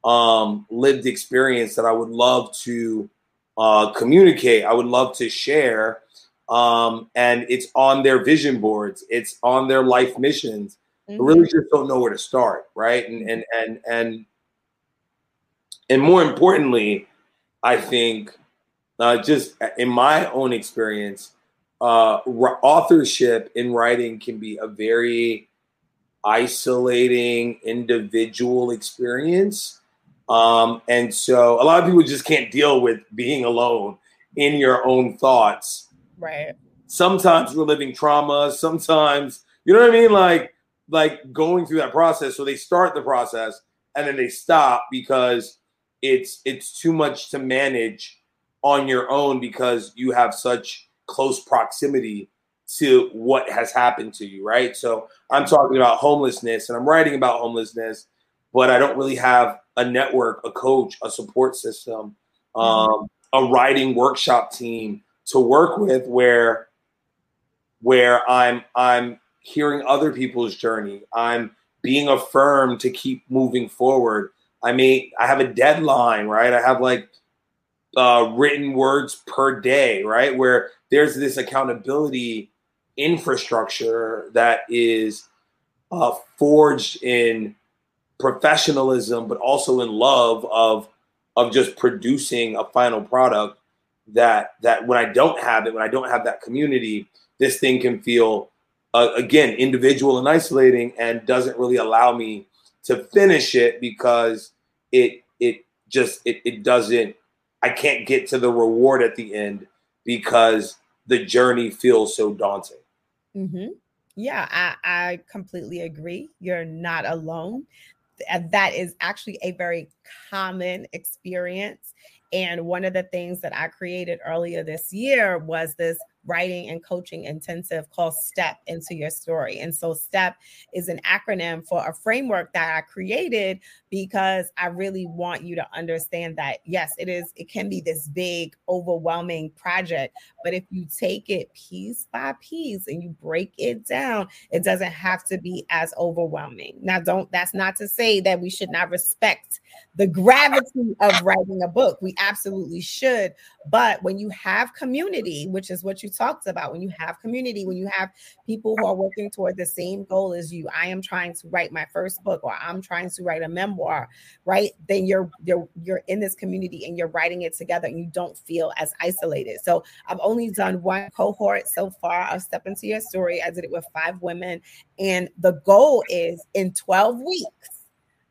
um, lived experience that I would love to uh, communicate. I would love to share. Um, and it's on their vision boards. It's on their life missions. Mm-hmm. really just don't know where to start, right? And and and and and more importantly, I think uh, just in my own experience, uh, authorship in writing can be a very isolating individual experience. Um, and so a lot of people just can't deal with being alone in your own thoughts. Right. Sometimes we're living trauma. Sometimes, you know what I mean? Like, like going through that process. So they start the process and then they stop because it's it's too much to manage on your own because you have such close proximity to what has happened to you, right? So I'm talking about homelessness and I'm writing about homelessness, but I don't really have a network, a coach, a support system, mm-hmm. um, a writing workshop team to work with where where I'm I'm hearing other people's journey. I'm being affirmed to keep moving forward. I mean, I have a deadline, right? I have like uh, written words per day, right? Where there's this accountability infrastructure that is uh, forged in professionalism, but also in love of of just producing a final product. That that when I don't have it, when I don't have that community, this thing can feel uh, again individual and isolating, and doesn't really allow me to finish it because it it just it, it doesn't I can't get to the reward at the end because the journey feels so daunting. Mm-hmm. Yeah, I, I completely agree. You're not alone. That is actually a very common experience. And one of the things that I created earlier this year was this writing and coaching intensive called Step into Your Story. And so, STEP is an acronym for a framework that I created because I really want you to understand that, yes, it is, it can be this big, overwhelming project. But if you take it piece by piece and you break it down, it doesn't have to be as overwhelming. Now, don't, that's not to say that we should not respect the gravity of writing a book. We absolutely should. But when you have community, which is what you talked about, when you have community, when you have people who are working toward the same goal as you, I am trying to write my first book or I'm trying to write a memoir, right? Then you're you're you're in this community and you're writing it together and you don't feel as isolated. So I've only done one cohort so far. I'll step into your story. I did it with five women. And the goal is in 12 weeks,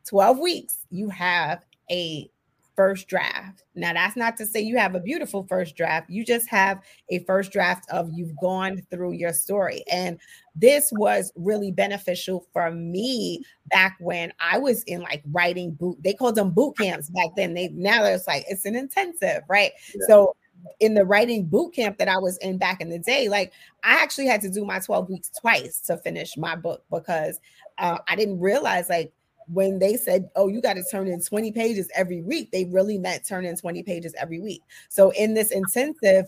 12 weeks, you have a first draft. Now, that's not to say you have a beautiful first draft. You just have a first draft of you've gone through your story. And this was really beneficial for me back when I was in like writing boot. They called them boot camps back then. They now it's like it's an intensive, right? Yeah. So in the writing boot camp that I was in back in the day, like I actually had to do my 12 weeks twice to finish my book because uh, I didn't realize like when they said, Oh, you got to turn in 20 pages every week, they really meant turn in 20 pages every week. So in this intensive,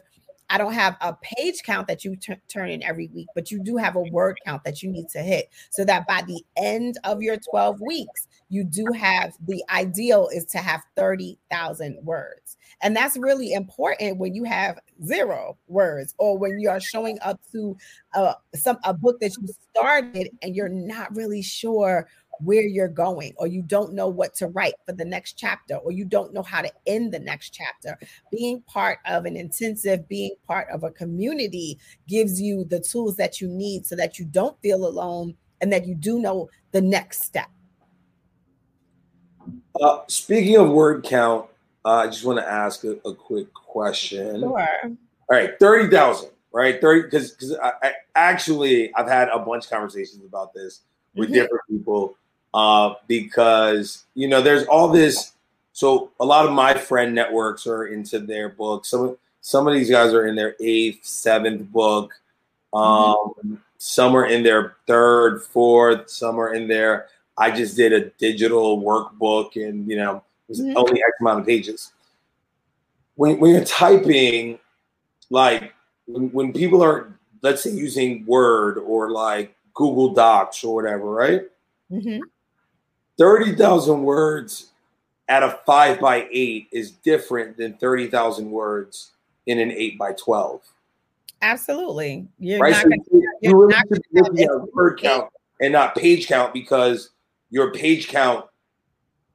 I don't have a page count that you t- turn in every week, but you do have a word count that you need to hit so that by the end of your 12 weeks, you do have the ideal is to have 30,000 words. And that's really important when you have zero words or when you are showing up to uh, some a book that you started and you're not really sure where you're going or you don't know what to write for the next chapter or you don't know how to end the next chapter. Being part of an intensive being part of a community gives you the tools that you need so that you don't feel alone and that you do know the next step. Uh, speaking of word count uh, i just want to ask a, a quick question. Sure. all right 30000 right? 30 because I, I, actually i've had a bunch of conversations about this with mm-hmm. different people uh, because you know there's all this. So a lot of my friend networks are into their books. Some some of these guys are in their eighth, seventh book. Um, mm-hmm. Some are in their third, fourth. Some are in their. I just did a digital workbook, and you know, it was mm-hmm. only X amount of pages. When when you're typing, like when, when people are, let's say, using Word or like Google Docs or whatever, right? Mm-hmm 30,000 words at a five by eight is different than 30,000 words in an eight by 12. Absolutely. You're right? not so gonna, you really should be looking at word count and not page count because your page count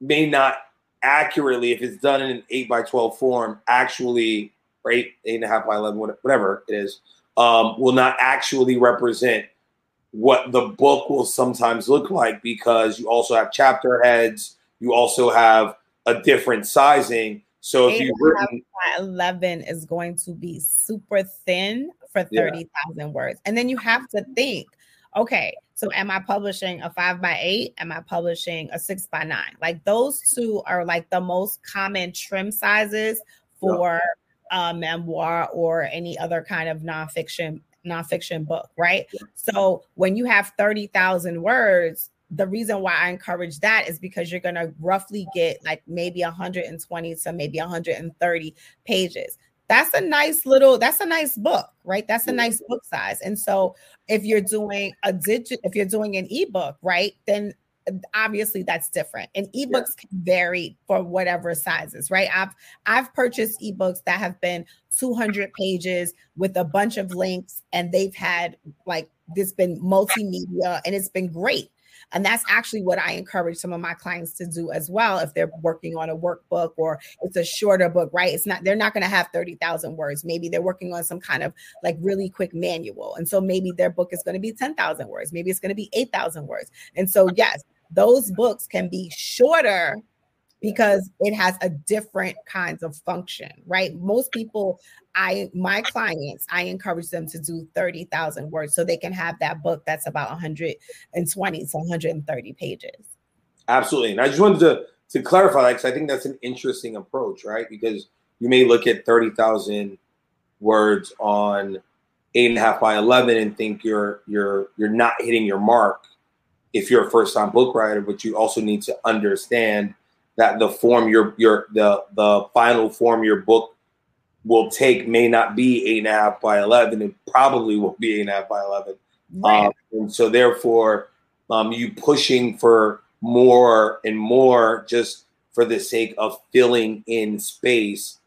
may not accurately, if it's done in an eight by 12 form, actually, right, eight and a half by 11, whatever it is, um, will not actually represent what the book will sometimes look like because you also have chapter heads, you also have a different sizing. So if you written 11 is going to be super thin for 30,000 yeah. words. And then you have to think, okay, so am I publishing a five by eight? Am I publishing a six by nine? Like those two are like the most common trim sizes for yeah. a memoir or any other kind of nonfiction nonfiction book, right? Yeah. So when you have 30,000 words, the reason why I encourage that is because you're going to roughly get like maybe 120 to maybe 130 pages. That's a nice little, that's a nice book, right? That's a nice book size. And so if you're doing a digit, if you're doing an ebook, right, then obviously that's different. And ebooks yeah. can vary for whatever sizes right? I've i've purchased ebooks that have been 200 pages with a bunch of links and they've had like this been multimedia and it's been great and that's actually what I encourage some of my clients to do as well if they're working on a workbook or it's a shorter book, right? It's not, they're not going to have 30,000 words. Maybe they're working on some kind of like really quick manual. And so maybe their book is going to be 10,000 words. Maybe it's going to be 8,000 words. And so, yes, those books can be shorter because it has a different kinds of function, right? Most people, I my clients, I encourage them to do 30,000 words so they can have that book that's about 120 to 130 pages. Absolutely. And I just wanted to to clarify that because I think that's an interesting approach, right? Because you may look at 30,000 words on eight and a half by 11 and think you're you're you're not hitting your mark if you're a first time book writer, but you also need to understand that the form your your the the final form your book will take may not be eight and a half by eleven. It probably will be eight and a half by eleven. Right. Um, and so therefore, um, you pushing for more and more just for the sake of filling in space,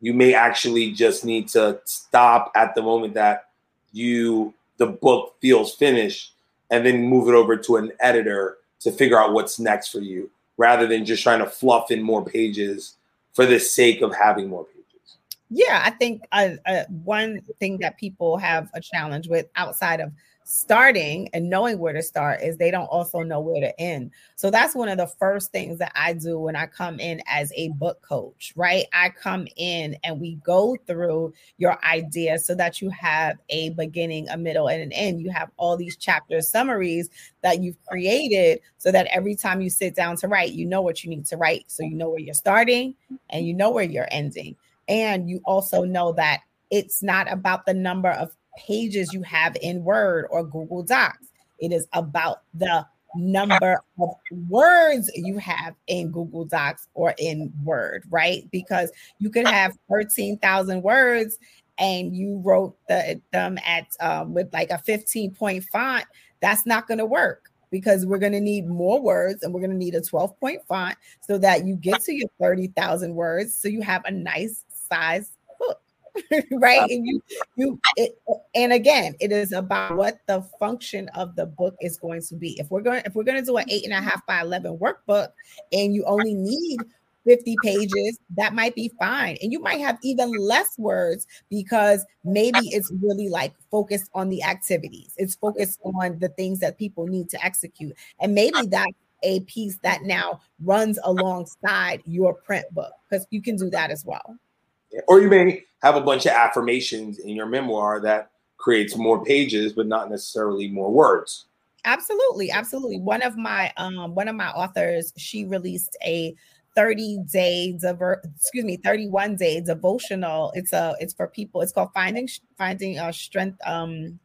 you may actually just need to stop at the moment that you the book feels finished and then move it over to an editor to figure out what's next for you rather than just trying to fluff in more pages for the sake of having more pages. Yeah, I think uh, uh, one thing that people have a challenge with outside of starting and knowing where to start is they don't also know where to end. So that's one of the first things that I do when I come in as a book coach, right? I come in and we go through your idea so that you have a beginning, a middle, and an end. You have all these chapter summaries that you've created so that every time you sit down to write, you know what you need to write. So you know where you're starting and you know where you're ending. And you also know that it's not about the number of pages you have in Word or Google Docs. It is about the number of words you have in Google Docs or in Word, right? Because you could have 13,000 words and you wrote the, them at um, with like a 15 point font. That's not going to work because we're going to need more words and we're going to need a 12 point font so that you get to your 30,000 words. So you have a nice size right? And you you it, and again it is about what the function of the book is going to be. If we're going if we're going to do an eight and a half by 11 workbook and you only need 50 pages that might be fine. And you might have even less words because maybe it's really like focused on the activities. It's focused on the things that people need to execute. And maybe that's a piece that now runs alongside your print book because you can do that as well or you may have a bunch of affirmations in your memoir that creates more pages, but not necessarily more words. Absolutely, absolutely. One of my um one of my authors, she released a 30 day diver, excuse me 31 day devotional it's a it's for people it's called finding finding uh strength um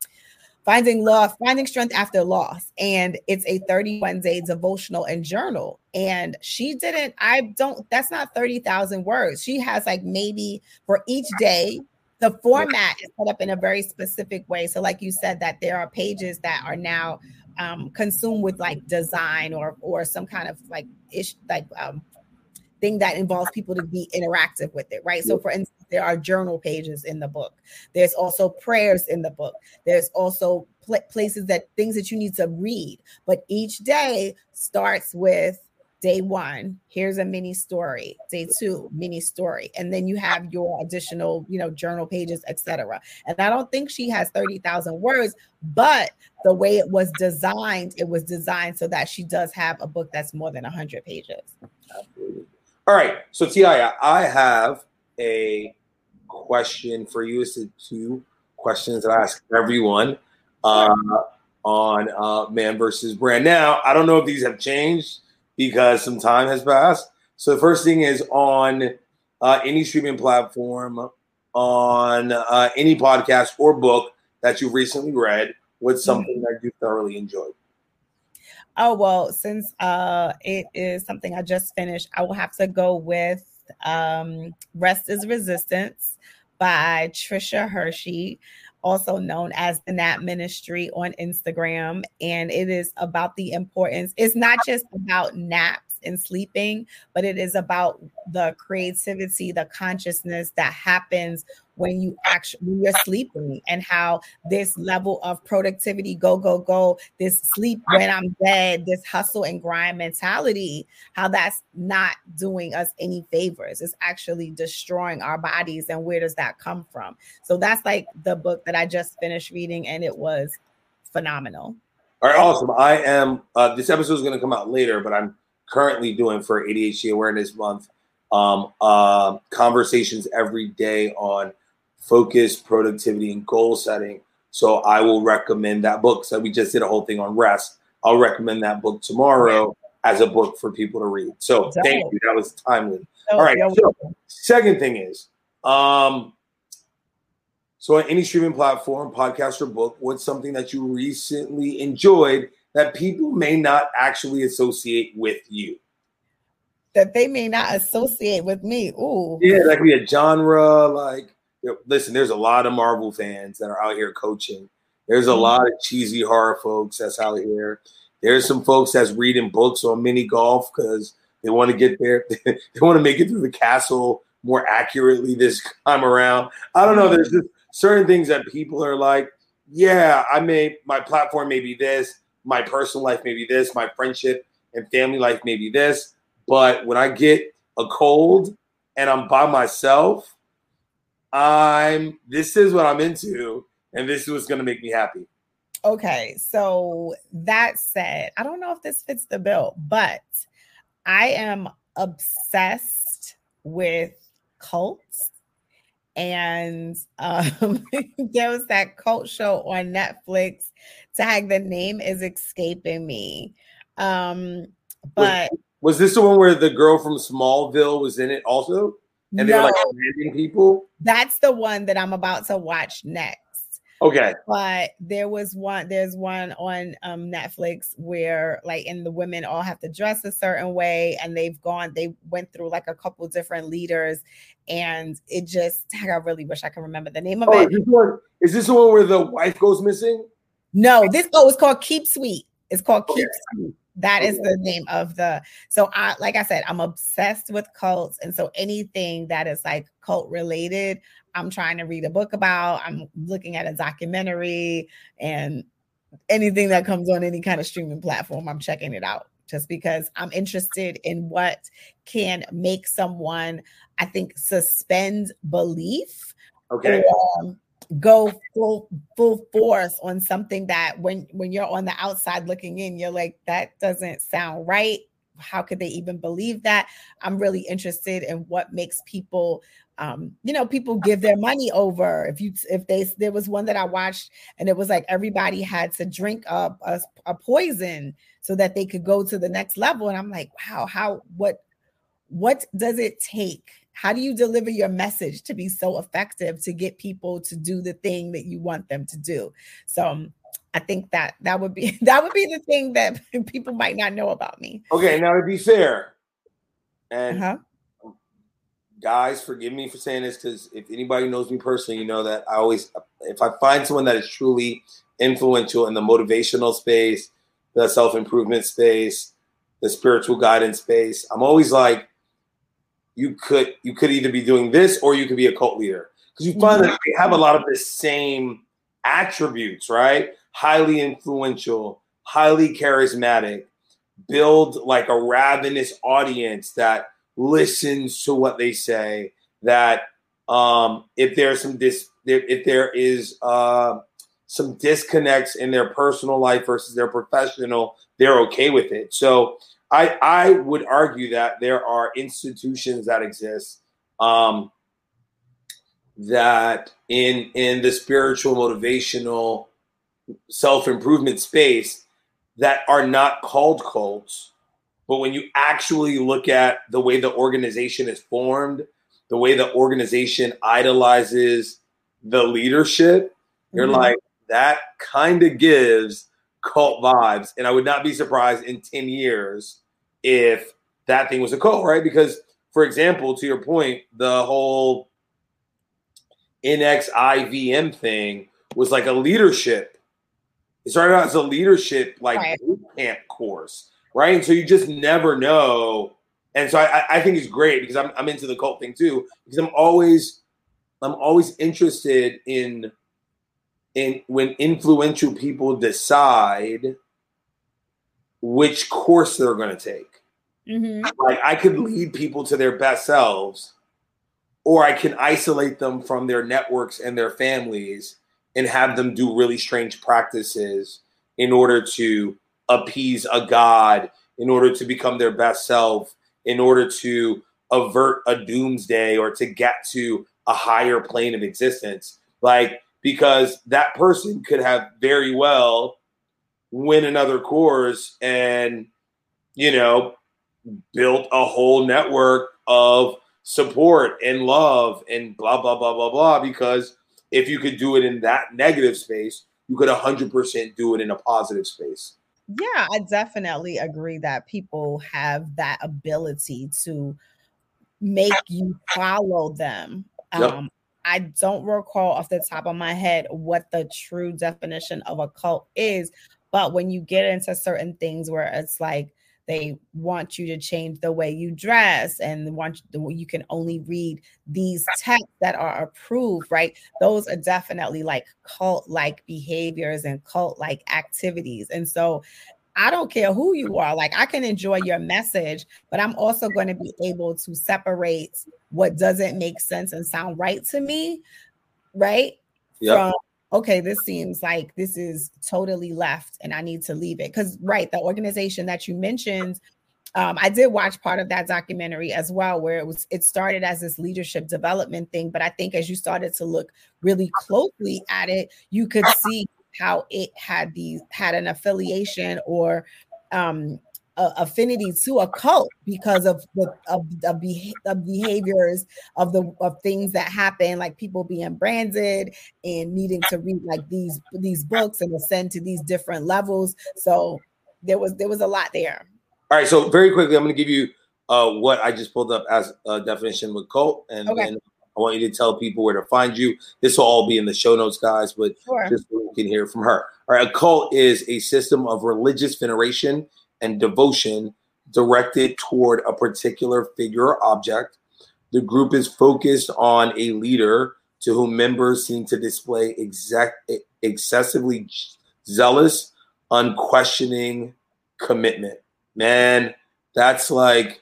finding love finding strength after loss. And it's a 31 day devotional and journal. And she didn't i don't that's not 30,000 words. She has like maybe for each day the format is set up in a very specific way. So like you said that there are pages that are now um, consumed with like design or or some kind of like ish like um, thing that involves people to be interactive with it, right? So, for instance, there are journal pages in the book. There's also prayers in the book. There's also pl- places that things that you need to read. But each day starts with day one here's a mini story day two mini story and then you have your additional you know journal pages etc and i don't think she has 30,000 words but the way it was designed it was designed so that she does have a book that's more than 100 pages Absolutely. All right. So Ti, I have a question for you. It's two questions that I ask everyone uh, on uh, Man versus Brand. Now, I don't know if these have changed because some time has passed. So the first thing is on uh, any streaming platform, on uh, any podcast or book that you've recently read, what's mm-hmm. something that you thoroughly enjoyed? Oh well, since uh it is something I just finished, I will have to go with um Rest is Resistance by Tricia Hersey, also known as the Nap Ministry on Instagram. And it is about the importance, it's not just about naps and sleeping, but it is about the creativity, the consciousness that happens when you actually when you're sleeping and how this level of productivity go go go this sleep when i'm dead this hustle and grind mentality how that's not doing us any favors. It's actually destroying our bodies and where does that come from? So that's like the book that i just finished reading and it was phenomenal. All right awesome. I am uh, this episode is going to come out later but i'm currently doing for ADHD Awareness Month um, uh, conversations every day on focus, productivity, and goal setting. So I will recommend that book. So we just did a whole thing on rest. I'll recommend that book tomorrow as a book for people to read. So thank you. That was timely. All right. So second thing is, um, so on any streaming platform, podcast or book, what's something that you recently enjoyed that people may not actually associate with you. That they may not associate with me. Ooh. Yeah, that could be a genre. Like, listen, there's a lot of Marvel fans that are out here coaching. There's a mm-hmm. lot of cheesy horror folks that's out here. There's some folks that's reading books on mini golf because they want to get there. they want to make it through the castle more accurately this time around. I don't know. There's just certain things that people are like, yeah, I may my platform may be this, my personal life may be this, my friendship and family life may be this. But when I get a cold and I'm by myself, I'm this is what I'm into, and this is what's gonna make me happy. Okay, so that said, I don't know if this fits the bill, but I am obsessed with cults. And um, there was that cult show on Netflix tag the name is escaping me um but was, was this the one where the girl from smallville was in it also and they no, were like commanding people? That's the one that i'm about to watch next. Okay. But there was one there's one on um netflix where like and the women all have to dress a certain way and they've gone they went through like a couple different leaders and it just i really wish i could remember the name of oh, it. is this, one, is this the one where the wife goes missing? No, this oh, it's called Keep Sweet. It's called Keep Sweet. That is the name of the. So I, like I said, I'm obsessed with cults, and so anything that is like cult related, I'm trying to read a book about. I'm looking at a documentary, and anything that comes on any kind of streaming platform, I'm checking it out just because I'm interested in what can make someone, I think, suspend belief. Okay. Or, go full full force on something that when when you're on the outside looking in you're like that doesn't sound right. How could they even believe that? I'm really interested in what makes people um you know people give their money over. If you if they there was one that i watched and it was like everybody had to drink up a, a poison so that they could go to the next level. And i'm like wow how what what does it take how do you deliver your message to be so effective to get people to do the thing that you want them to do so um, i think that that would be that would be the thing that people might not know about me okay now to be fair and uh-huh. guys forgive me for saying this because if anybody knows me personally you know that i always if i find someone that is truly influential in the motivational space the self-improvement space the spiritual guidance space i'm always like you could you could either be doing this or you could be a cult leader because you find that they have a lot of the same attributes, right? Highly influential, highly charismatic, build like a ravenous audience that listens to what they say. That um, if there's some dis, if there is uh, some disconnects in their personal life versus their professional, they're okay with it. So I I would argue that there are institutions that exist um, that in in the spiritual motivational self improvement space that are not called cults, but when you actually look at the way the organization is formed, the way the organization idolizes the leadership, you're mm-hmm. like that kind of gives cult vibes. And I would not be surprised in 10 years if that thing was a cult, right? Because, for example, to your point, the whole NXIVM thing was like a leadership. It started out as a leadership like Right. boot camp course, right? And so you just never know. And so I, I- I think it's great because I'm, I'm into the cult thing too because I'm always I'm always interested in in when influential people decide which course they're going to take. Mhm. Like I could lead people to their best selves, or I can isolate them from their networks and their families and have them do really strange practices in order to appease a god, in order to become their best self, in order to avert a doomsday or to get to a higher plane of existence. Like, because that person could have very well win another course and, you know, built a whole network of support and love and blah blah blah blah blah because if you could do it in that negative space you could 100% do it in a positive space Yeah, I definitely agree that people have that ability to make you follow them. Yep. Um, I don't recall off the top of my head what the true definition of a cult is, but when you get into certain things where it's like they want you to change the way you dress and want you, you can only read these texts that are approved, right? Those are definitely like cult like behaviors and cult like activities. And so I don't care who you are. Like I can enjoy your message, but I'm also going to be able to separate what doesn't make sense and sound right to me, right? Yep. From okay, this seems like this is totally left and I need to leave it. Because right, the organization that you mentioned, um, I did watch part of that documentary as well, where it was it started as this leadership development thing, but I think as you started to look really closely at it, you could see how it had these had an affiliation or um a affinity to a cult because of the of the beha- of behaviors of the of things that happen like people being branded and needing to read like these these books and ascend to these different levels so there was there was a lot there all right so very quickly i'm going to give you uh, what i just pulled up as a definition with cult and Okay. then i want you to tell people where to find you this will all be in the show notes guys but sure just so we can hear from her. All right, a cult is a system of religious veneration and devotion directed toward a particular figure or object. The group is focused on a leader to whom members seem to display exact, excessively zealous, unquestioning commitment. Man, that's like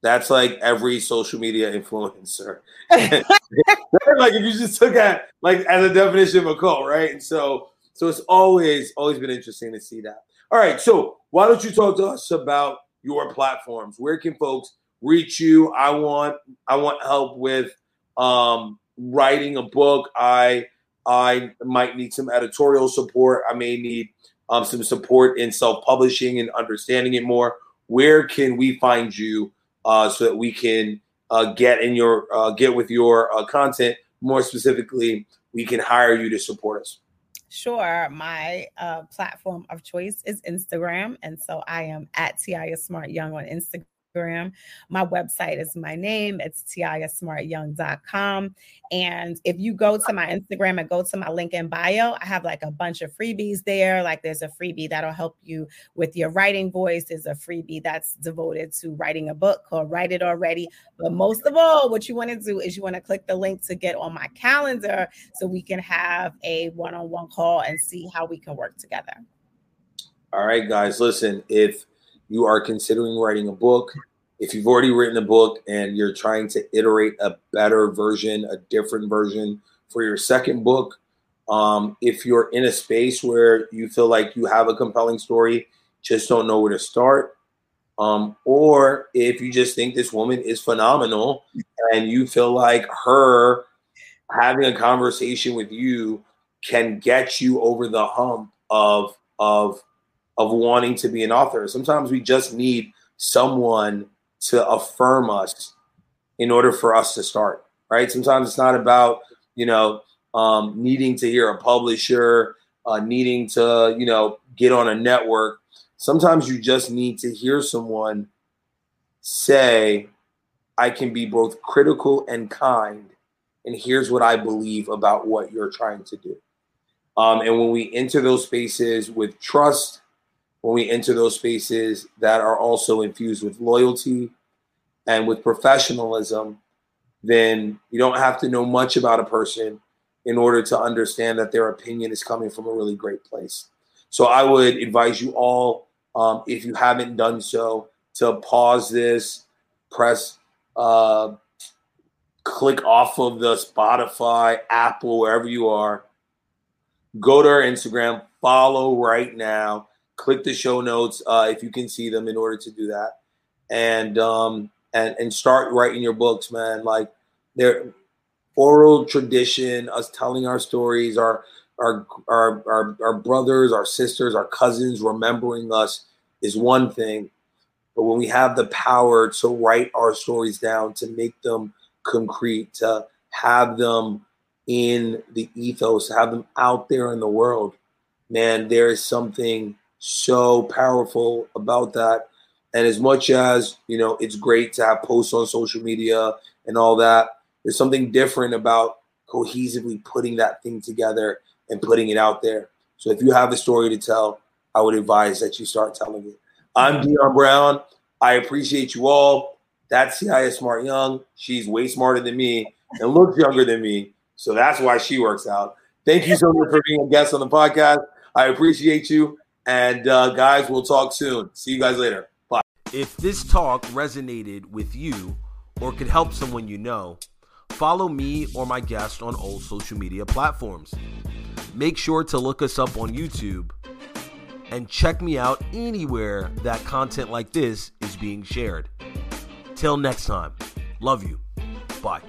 that's like every social media influencer like if you just took that like as a definition of a cult, right? And so so it's always always been interesting to see that. All right, so why don't you talk to us about your platforms? Where can folks reach you? I want I want help with um writing a book. I I might need some editorial support. I may need um, some support in self-publishing and understanding it more. Where can we find you uh, so that we can uh, get in your uh, get with your uh, content more specifically we can hire you to support us Sure. My uh, platform of choice is Instagram. And so I am at Taiia Smart Young on Instagram. My website is my name. It's taiiasmartyoung.com. And if you go to my Instagram and go to my link in bio, I have like a bunch of freebies there. Like there's a freebie that'll help you with your writing voice. There's a freebie that's devoted to writing a book called Write It Already. But most of all, what you want to do is you want to click the link to get on my calendar so we can have a one-on-one call and see how we can work together. all right guys listen if you are considering writing a book if you've already written a book and you're trying to iterate a better version a different version for your second book um, if you're in a space where you feel like you have a compelling story just don't know where to start um, or if you just think this woman is phenomenal and you feel like her having a conversation with you can get you over the hump of of of wanting to be an author. Sometimes we just need someone to affirm us in order for us to start, right? Sometimes it's not about, you know, um, needing to hear a publisher uh, needing to, you know, get on a network. Sometimes you just need to hear someone say, I can be both critical and kind. And here's what I believe about what you're trying to do. Um, and when we enter those spaces with trust, when we enter those spaces that are also infused with loyalty and with professionalism, then you don't have to know much about a person in order to understand that their opinion is coming from a really great place. So I would advise you all, um, if you haven't done so, to pause this, press, uh, click off of the Spotify, Apple, wherever you are. Go to our Instagram, follow right now. Click the show notes uh, if you can see them in order to do that, and um, and and start writing your books, man. Like their oral tradition, us telling our stories, our our, our our our brothers, our sisters, our cousins remembering us is one thing. But when we have the power to write our stories down, to make them concrete, to have them in the ethos, have them out there in the world, man, there is something so powerful about that. And as much as, you know, it's great to have posts on social media and all that, there's something different about cohesively putting that thing together and putting it out there. So if you have a story to tell, I would advise that you start telling it. I'm Dion Brown. I appreciate you all. That's CIS Smart Young. She's way smarter than me and looks younger than me. So that's why she works out. Thank you so much for being a guest on the podcast. I appreciate you. And uh, guys, we'll talk soon. See you guys later. Bye. If this talk resonated with you or could help someone you know, follow me or my guest on all social media platforms. Make sure to look us up on YouTube and check me out anywhere that content like this is being shared. Till next time, love you. Bye.